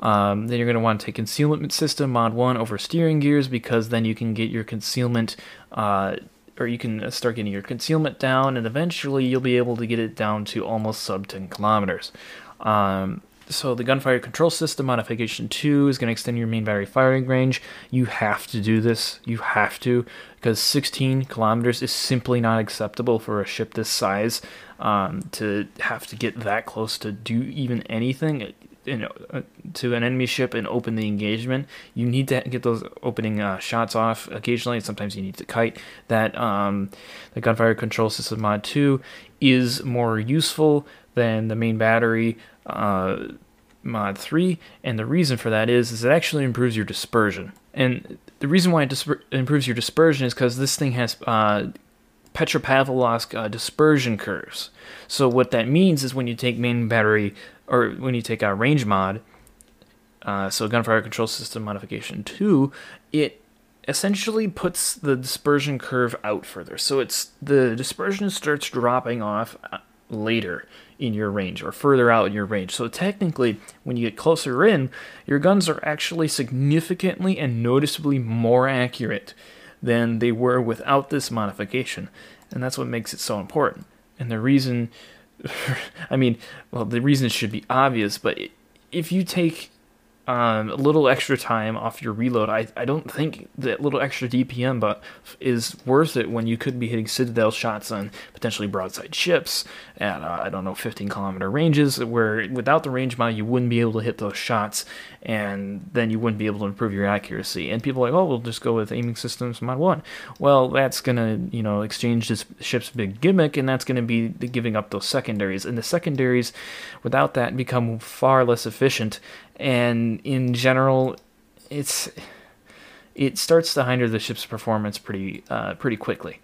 Um, then you're going to want to take concealment system mod 1 over steering gears, because then you can get your concealment. Uh, or you can start getting your concealment down, and eventually you'll be able to get it down to almost sub 10 kilometers. Um, so the gunfire control system modification 2 is going to extend your main battery firing range. You have to do this. You have to because 16 kilometers is simply not acceptable for a ship this size. Um, to have to get that close to do even anything you know, uh, to an enemy ship and open the engagement, you need to get those opening uh, shots off occasionally. And sometimes you need to kite. That um, the gunfire control system mod 2 is more useful than the main battery uh, mod 3 and the reason for that is, is it actually improves your dispersion and the reason why it improves your dispersion is because this thing has uh, Petropavlovsk uh, dispersion curves. So what that means is when you take main battery or when you take a range mod, uh, so gunfire control system modification two, it essentially puts the dispersion curve out further. So it's the dispersion starts dropping off uh, later in your range or further out in your range. So technically, when you get closer in, your guns are actually significantly and noticeably more accurate than they were without this modification. And that's what makes it so important. And the reason I mean, well, the reason should be obvious, but if you take um, a little extra time off your reload, I, I don't think that little extra DPM but is worth it when you could be hitting Citadel shots on potentially broadside ships at, uh, I don't know, 15 kilometer ranges, where without the range mod, you wouldn't be able to hit those shots, and then you wouldn't be able to improve your accuracy. And people are like, oh, we'll just go with aiming systems mod 1. Well, that's going to, you know, exchange this ship's big gimmick, and that's going to be giving up those secondaries. And the secondaries, without that, become far less efficient and in general, it's it starts to hinder the ship's performance pretty uh, pretty quickly.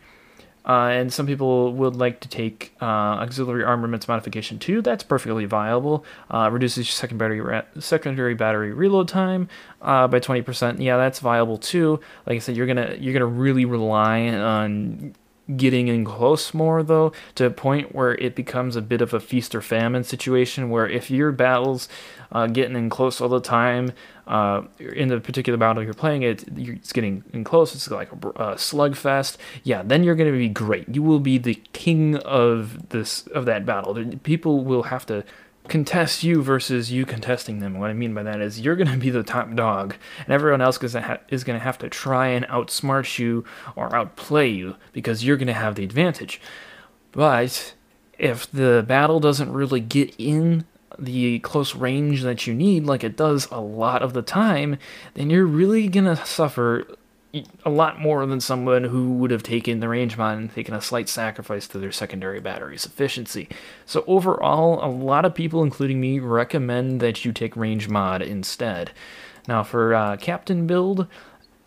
Uh, and some people would like to take uh, auxiliary armaments modification too. That's perfectly viable. Uh, reduces secondary secondary battery reload time uh, by 20%. Yeah, that's viable too. Like I said, you're gonna you're gonna really rely on getting in close more though to a point where it becomes a bit of a feast or famine situation where if your battles uh, getting in close all the time uh, in the particular battle you're playing it it's getting in close it's like a, a slugfest yeah then you're going to be great. You will be the king of this of that battle. People will have to contest you versus you contesting them. What I mean by that is you're going to be the top dog, and everyone else is going to have to try and outsmart you or outplay you because you're going to have the advantage. But if the battle doesn't really get in the close range that you need, like it does a lot of the time, then you're really going to suffer a lot more than someone who would have taken the range mod and taken a slight sacrifice to their secondary battery's efficiency. So overall, a lot of people, including me, recommend that you take range mod instead. Now for uh, captain build,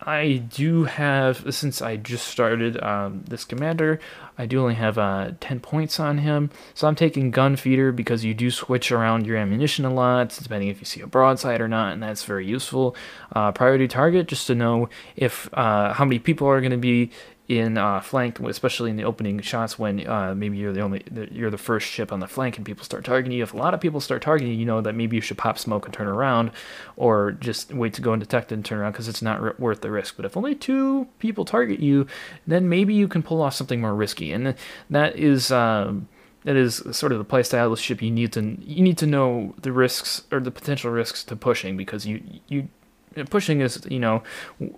I do have, since I just started um, this commander, I do only have uh, 10 points on him. So I'm taking gun feeder because you do switch around your ammunition a lot, depending if you see a broadside or not, and that's very useful. Uh, priority target, just to know if uh, how many people are going to be in uh, flank, especially in the opening shots when uh, maybe you're the only you're the first ship on the flank and people start targeting you. If a lot of people start targeting you, you know that maybe you should pop smoke and turn around, or just wait to go undetected and turn around because it's not r- worth the risk. But if only two people target you, then maybe you can pull off something more risky, and that is. Um, that is sort of the playstyle of the ship you need to you need to know the risks or the potential risks to pushing because you you pushing is you know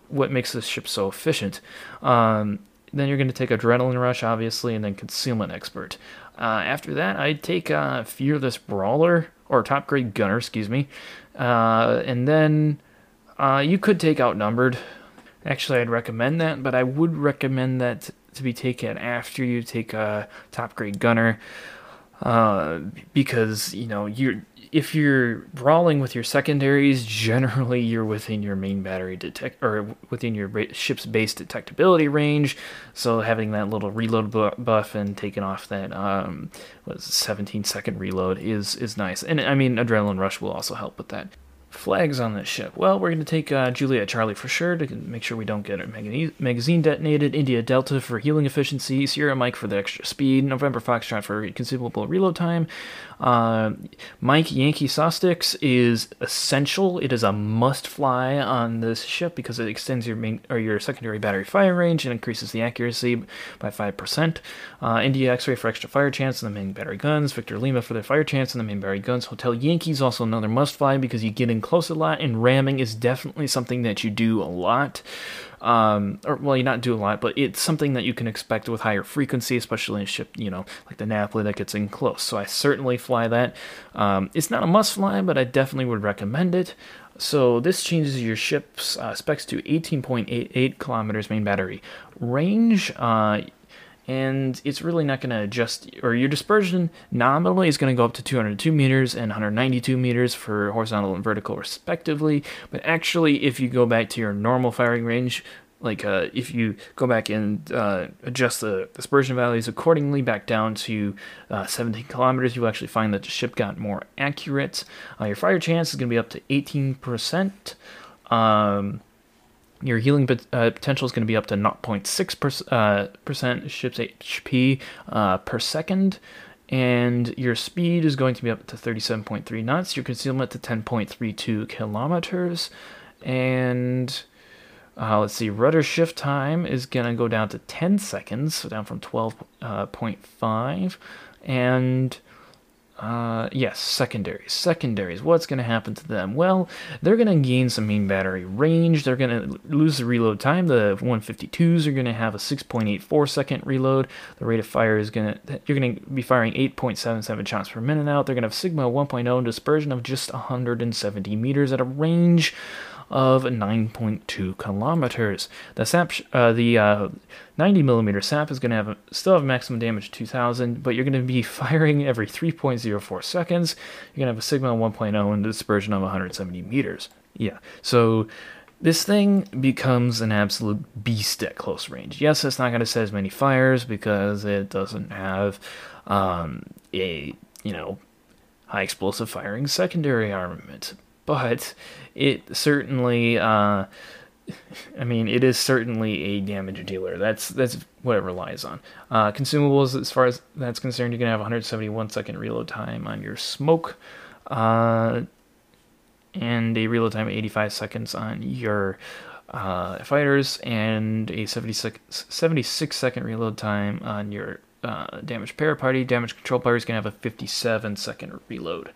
what makes this ship so efficient. Um, then you're going to take adrenaline rush, obviously, and then concealment expert. Uh, after that, I'd take uh, fearless brawler or top grade gunner, excuse me, uh, and then uh, you could take outnumbered. Actually, I'd recommend that, but I would recommend that to be taken after you take a top grade gunner, uh, because you know you're if you're brawling with your secondaries, generally you're within your main battery detect or within your ship's base detectability range. So having that little reload buff and taking off that um, was 17 second reload is is nice. And I mean, adrenaline rush will also help with that flags on this ship? Well, we're going to take uh, Juliet Charlie for sure to make sure we don't get a magazine detonated, India Delta for healing efficiency, Sierra Mike for the extra speed, November Foxtrot for consumable reload time, Uh, Mike Yankee Soxisix is essential. It is a must fly on this ship because it extends your main or your secondary battery fire range and increases the accuracy by 5%. Uh, India X-ray for extra fire chance in the main battery guns. Victor Lima for the fire chance in the main battery guns. Hotel Yankee is also another must fly because you get in close a lot, and ramming is definitely something that you do a lot um, or well, you not do a lot, but it's something that you can expect with higher frequency, especially in ship, you know, like the Napoli that gets in close. So I certainly fly that. Um, it's not a must fly, but I definitely would recommend it. So this changes your ship's uh, specs to 18.88 kilometers main battery range. Uh, and it's really not going to adjust, or your dispersion nominally is going to go up to 202 meters and 192 meters for horizontal and vertical, respectively. But actually, if you go back to your normal firing range, like uh, if you go back and uh, adjust the dispersion values accordingly back down to uh, 17 kilometers, you'll actually find that the ship got more accurate. Uh, your fire chance is going to be up to 18%. Um, your healing uh, potential is going to be up to 0.6% uh, percent ship's HP uh, per second. And your speed is going to be up to 37.3 knots. Your concealment to 10.32 kilometers. And uh, let's see, rudder shift time is going to go down to 10 seconds, so down from 12.5. Uh, and uh, yes, secondaries. Secondaries. What's going to happen to them? Well, they're going to gain some main battery range. They're going to lose the reload time. The 152s are going to have a 6.84 second reload. The rate of fire is going to, you're going to be firing 8.77 shots per minute out. They're going to have Sigma 1.0 and dispersion of just 170 meters at a range of 9.2 kilometers. The SAP, uh, the uh, 90 millimeter SAP is going to have still have maximum damage 2000, but you're going to be firing every 3.04 seconds. You're going to have a Sigma of 1.0 and a dispersion of 170 meters. Yeah, so this thing becomes an absolute beast at close range. Yes, it's not going to set as many fires because it doesn't have um, a you know high explosive firing secondary armament, but it certainly, uh, I mean, it is certainly a damage dealer. That's that's what it relies on. Uh, consumables, as far as that's concerned, you're gonna have 171 second reload time on your smoke, uh, and a reload time of 85 seconds on your uh, fighters, and a 76, 76 second reload time on your uh, damage para party. Damage control party is gonna have a 57 second reload.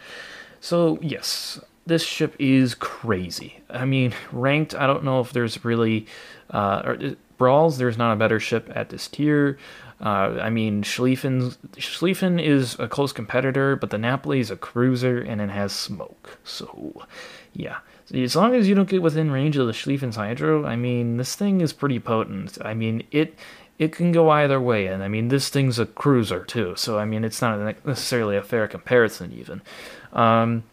So yes, this ship is crazy. I mean, ranked, I don't know if there's really uh, or, uh, brawls. There's not a better ship at this tier. Uh, I mean, Schlieffen Schlieffen is a close competitor, but the Napoli is a cruiser and it has smoke. So, yeah. As long as you don't get within range of the Schlieffen's Hydro, I mean, this thing is pretty potent. I mean, it it can go either way, and I mean, this thing's a cruiser too. So, I mean, it's not necessarily a fair comparison even. Um,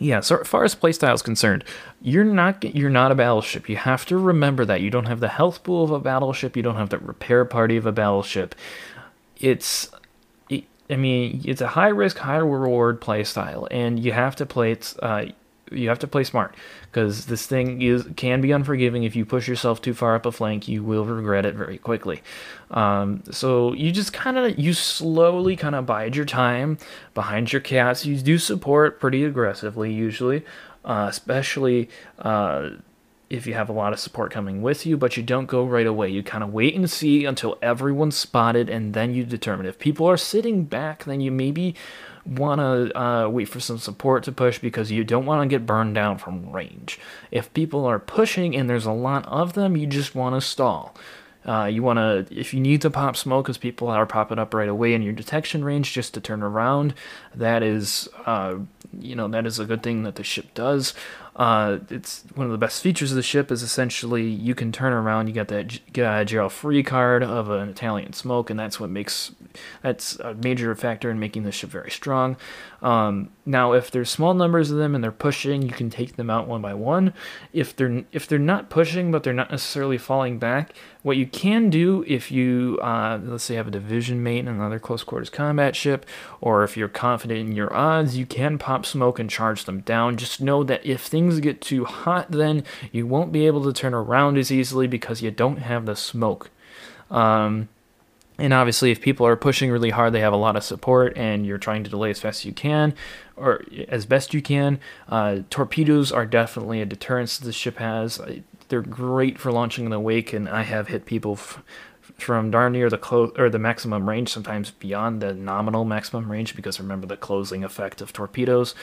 yeah, so as far as playstyle is concerned, you're not you're not a battleship. You have to remember that you don't have the health pool of a battleship. You don't have the repair party of a battleship. It's, I mean, it's a high risk, high reward playstyle, and you have to play it. Uh, you have to play smart because this thing is can be unforgiving if you push yourself too far up a flank you will regret it very quickly um, so you just kind of you slowly kind of bide your time behind your cats you do support pretty aggressively usually uh, especially uh, if you have a lot of support coming with you, but you don't go right away. You kind of wait and see until everyone's spotted, and then you determine. If people are sitting back, then you maybe want to uh, wait for some support to push because you don't want to get burned down from range. If people are pushing and there's a lot of them, you just want to stall. Uh, you want to, if you need to pop smoke because people are popping up right away in your detection range just to turn around, that is, uh, you know, that is a good thing that the ship does. Uh, it's one of the best features of the ship is essentially you can turn around. You got that get Gerald free card of an Italian smoke, and that's what makes that's a major factor in making the ship very strong. Um, now, if there's small numbers of them and they're pushing, you can take them out one by one. If they're if they're not pushing but they're not necessarily falling back, what you can do if you uh, let's say have a division mate and another close quarters combat ship, or if you're confident in your odds, you can pop smoke and charge them down. Just know that if things get too hot, then you won't be able to turn around as easily because you don't have the smoke. Um, And obviously, if people are pushing really hard, they have a lot of support, and you're trying to delay as fast as you can, or as best you can. Uh, torpedoes are definitely a deterrence the ship has. They're great for launching in the wake, and I have hit people f- from darn near the close or the maximum range, sometimes beyond the nominal maximum range, because remember the closing effect of torpedoes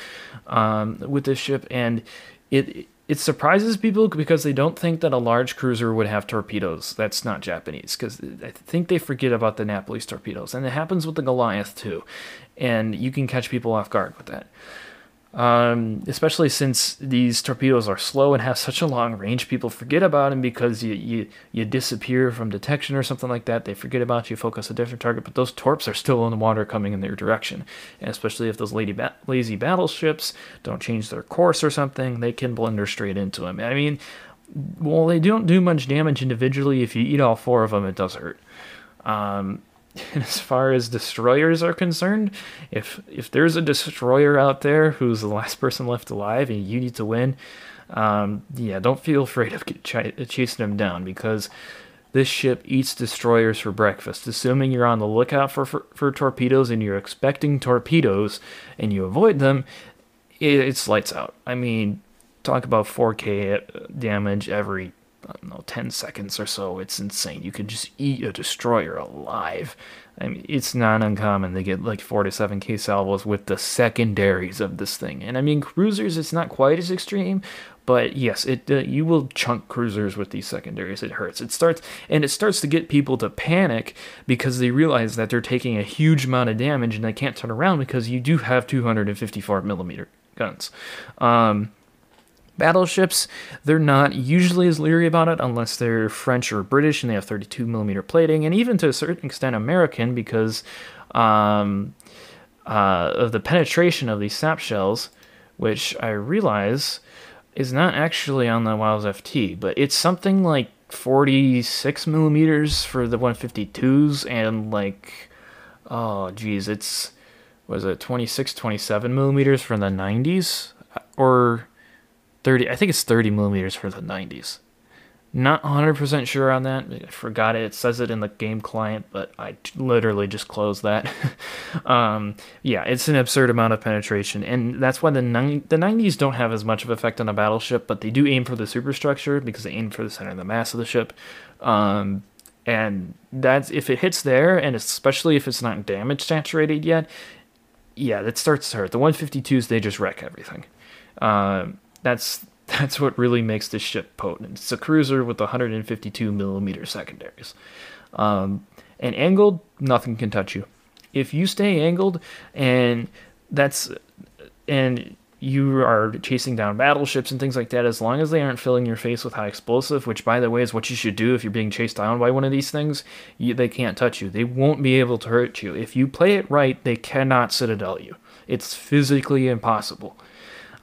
um, with this ship, and it it surprises people because they don't think that a large cruiser would have torpedoes. That's not Japanese because I think they forget about the Napoli's torpedoes, and it happens with the Goliath too, and you can catch people off guard with that um, especially since these torpedoes are slow and have such a long range. People forget about them because you, you you disappear from detection or something like that. They forget about you, focus a different target, but those torps are still in the water coming in their direction. And especially if those ba- lazy battleships don't change their course or something, they can blunder straight into them. I mean, well, they don't do much damage individually. If you eat all four of them, it does hurt. Um, and as far as destroyers are concerned, if if there's a destroyer out there who's the last person left alive and you need to win, um, yeah, don't feel afraid of ch- chasing them down because this ship eats destroyers for breakfast. Assuming you're on the lookout for, for, for torpedoes and you're expecting torpedoes and you avoid them, it, it's lights out. I mean, talk about 4K damage every I don't know, 10 seconds or so. It's insane. You can just eat a destroyer alive. I mean, it's not uncommon to get like 4 to 7k salvos with the secondaries of this thing. And I mean, cruisers, it's not quite as extreme, but yes, it uh, you will chunk cruisers with these secondaries. It hurts. It starts and it starts to get people to panic because they realize that they're taking a huge amount of damage and they can't turn around because you do have 254 millimeter guns. Um, battleships, they're not usually as leery about it unless they're French or British and they have 32 millimeter plating, and even to a certain extent American because um, uh, of the penetration of these sap shells, which I realize is not actually on the Wiles FT, but it's something like 46 millimeters for the 152s and like oh geez it's was it 26 27 millimeters from the 90s or 30 i think it's 30 millimeters for the 90s not 100% sure on that. I forgot it. It says it in the game client but i literally just closed that. Um, yeah it's an absurd amount of penetration and that's why the, the 90s don't have as much of effect on a battleship but they do aim for the superstructure because they aim for the center of the mass of the ship. Um, and that's if it hits there and especially if it's not damage saturated yet yeah that starts to hurt. The 152s they just wreck everything. Um, that's that's what really makes this ship potent. It's a cruiser with 152 millimeter secondaries. Um, and angled, nothing can touch you. If you stay angled, and that's and you are chasing down battleships and things like that, as long as they aren't filling your face with high explosive, which by the way is what you should do if you're being chased down by one of these things, you, they can't touch you. They won't be able to hurt you. If you play it right, they cannot citadel you. It's physically impossible.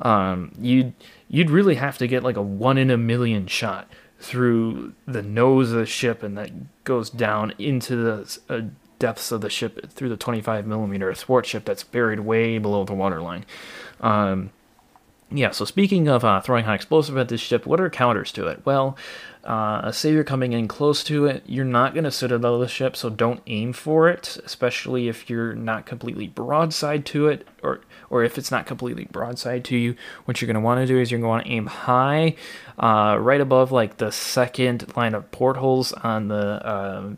Um, you'd you'd really have to get like a one in a million shot through the nose of the ship, and that goes down into the uh, depths of the ship through the 25 millimeter thwart ship that's buried way below the waterline. Um, yeah, so speaking of uh, throwing high explosive at this ship, what are counters to it? Well, uh, say you're coming in close to it, you're not going to citadel the ship, so don't aim for it, especially if you're not completely broadside to it, or or if it's not completely broadside to you. What you're going to want to do is you're going to want to aim high, uh, right above like the second line of portholes on the uh,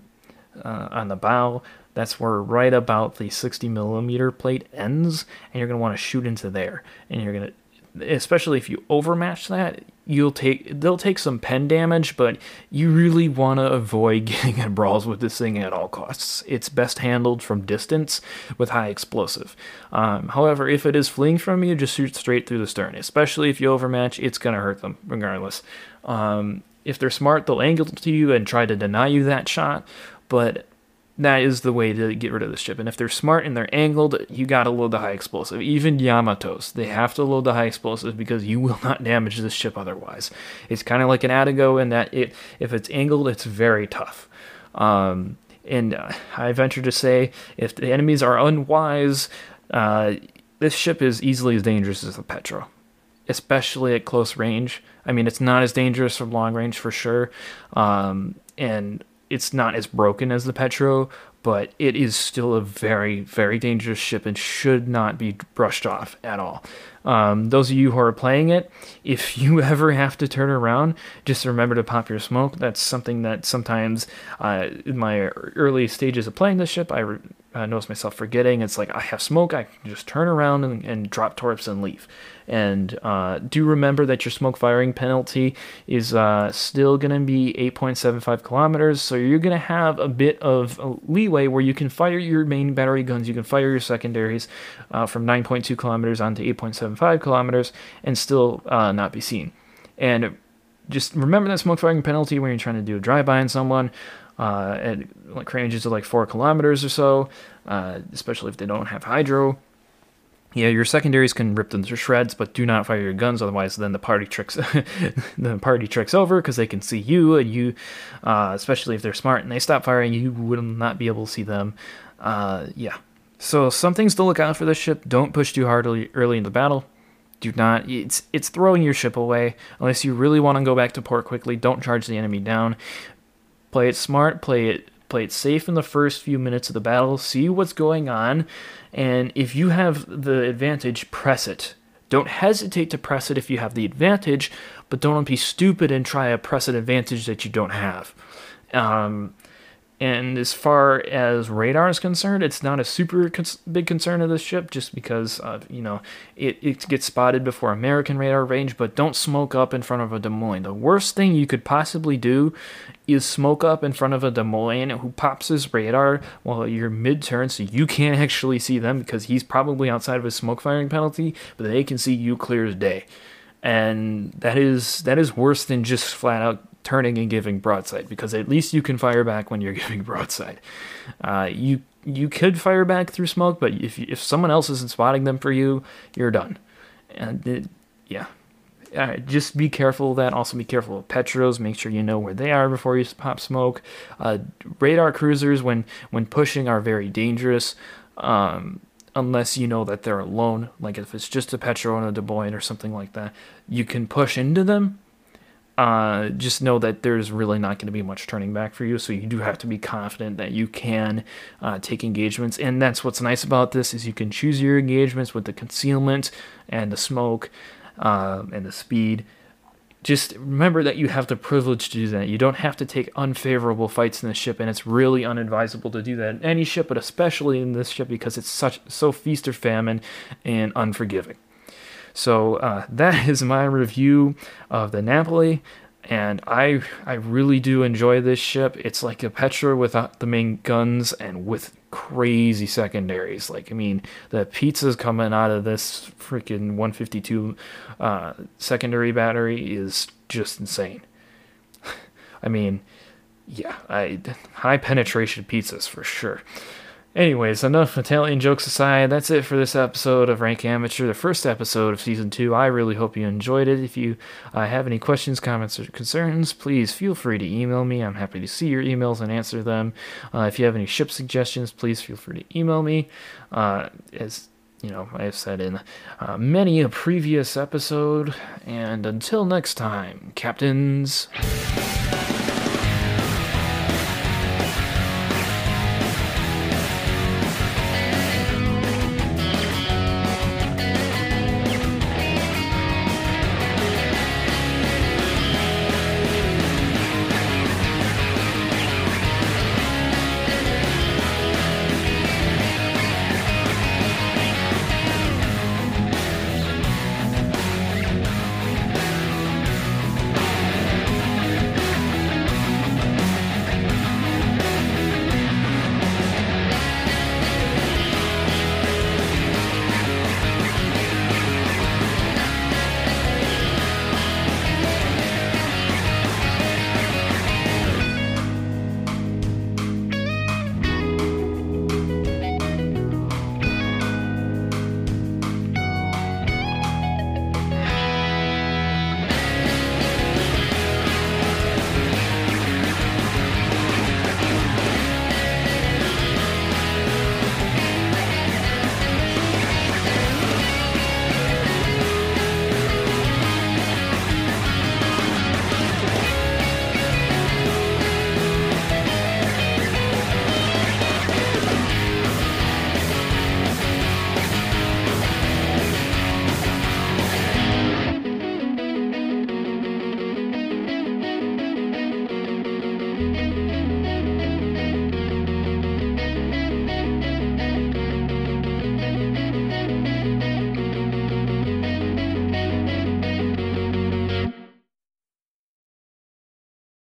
uh on the bow. That's where right about the 60 millimeter plate ends, and you're going to want to shoot into there, and you're going to especially if you overmatch that, you'll take they'll take some pen damage, but you really want to avoid getting in brawls with this thing at all costs. It's best handled from distance with high explosive. Um, however, if it is fleeing from you, just shoot straight through the stern. Especially if you overmatch, it's gonna hurt them regardless. Um, if they're smart, they'll angle to you and try to deny you that shot. But that is the way to get rid of the ship. And if they're smart and they're angled, you gotta load the high explosive. Even Yamatos, they have to load the high explosive because you will not damage this ship otherwise. It's kind of like an Atago in that it, if it's angled, it's very tough. Um, and uh, I venture to say, if the enemies are unwise, uh, this ship is easily as dangerous as the Petro, especially at close range. I mean, it's not as dangerous from long range for sure. Um, and it's not as broken as the Petro, but it is still a very, very dangerous ship and should not be brushed off at all. Um, those of you who are playing it, if you ever have to turn around, just remember to pop your smoke. That's something that sometimes uh, in my early stages of playing this ship, I re- uh, notice myself forgetting. It's like I have smoke, I can just turn around and, and drop torps and leave. And uh, do remember that your smoke firing penalty is uh, still going to be 8.75 kilometers, so you're going to have a bit of leeway where you can fire your main battery guns, you can fire your secondaries uh, from 9.2 kilometers onto 8.75 kilometers and still uh, not be seen. And just remember that smoke firing penalty when you're trying to do a drive-by on someone uh, at like ranges of like four kilometers or so, uh, especially if they don't have hydro. Yeah, your secondaries can rip them to shreds, but do not fire your guns. Otherwise, then the party tricks the party tricks over because they can see you, and you, uh, especially if they're smart and they stop firing, you will not be able to see them. Uh, yeah. So some things to look out for this ship. Don't push too hard early, in the battle. Do not. It's it's throwing your ship away unless you really want to go back to port quickly. Don't charge the enemy down. Play it smart. Play it play it safe in the first few minutes of the battle. See what's going on and if you have the advantage, press it. Don't hesitate to press it if you have the advantage, but don't be stupid and try to press an advantage that you don't have. Um, and as far as radar is concerned, it's not a super cons- big concern of the ship just because, uh, you know, it, it gets spotted before American radar range, but don't smoke up in front of a Des Moines. The worst thing you could possibly do is smoke up in front of a Des Moines who pops his radar while you're mid turn so you can't actually see them because he's probably outside of his smoke firing penalty, but they can see you clear as day. And that is that is worse than just flat out turning and giving broadside because at least you can fire back when you're giving broadside. Uh, you you could fire back through smoke, but if if someone else isn't spotting them for you, you're done. And it, yeah, uh, just be careful of that. Also, be careful of petros. Make sure you know where they are before you pop smoke. Uh, radar cruisers, when when pushing, are very dangerous. Um, unless you know that they're alone. Like if it's just a petro and a Des Moines or something like that, you can push into them, uh, just know that there's really not going to be much turning back for you. So you do have to be confident that you can uh, take engagements, and that's what's nice about this is you can choose your engagements with the concealment and the smoke uh, and the speed. Just remember that you have the privilege to do that. You don't have to take unfavorable fights in the ship, and it's really unadvisable to do that in any ship, but especially in this ship because it's such so feast or famine and unforgiving. So uh, that is my review of the Napoli, and I I really do enjoy this ship. It's like a Petra without the main guns and with crazy secondaries. Like I mean, the pizzas coming out of this freaking 152 uh, secondary battery is just insane. I mean, yeah, I high penetration pizzas for sure. Anyways, enough Italian jokes aside, that's it for this episode of Rank Amateur, the first episode of season two. I really hope you enjoyed it. If you uh, have any questions, comments, or concerns, please feel free to email me. I'm happy to see your emails and answer them. Uh, if you have any ship suggestions, please feel free to email me. Uh, as you know, I have said in uh, many a previous episode. And until next time, captains.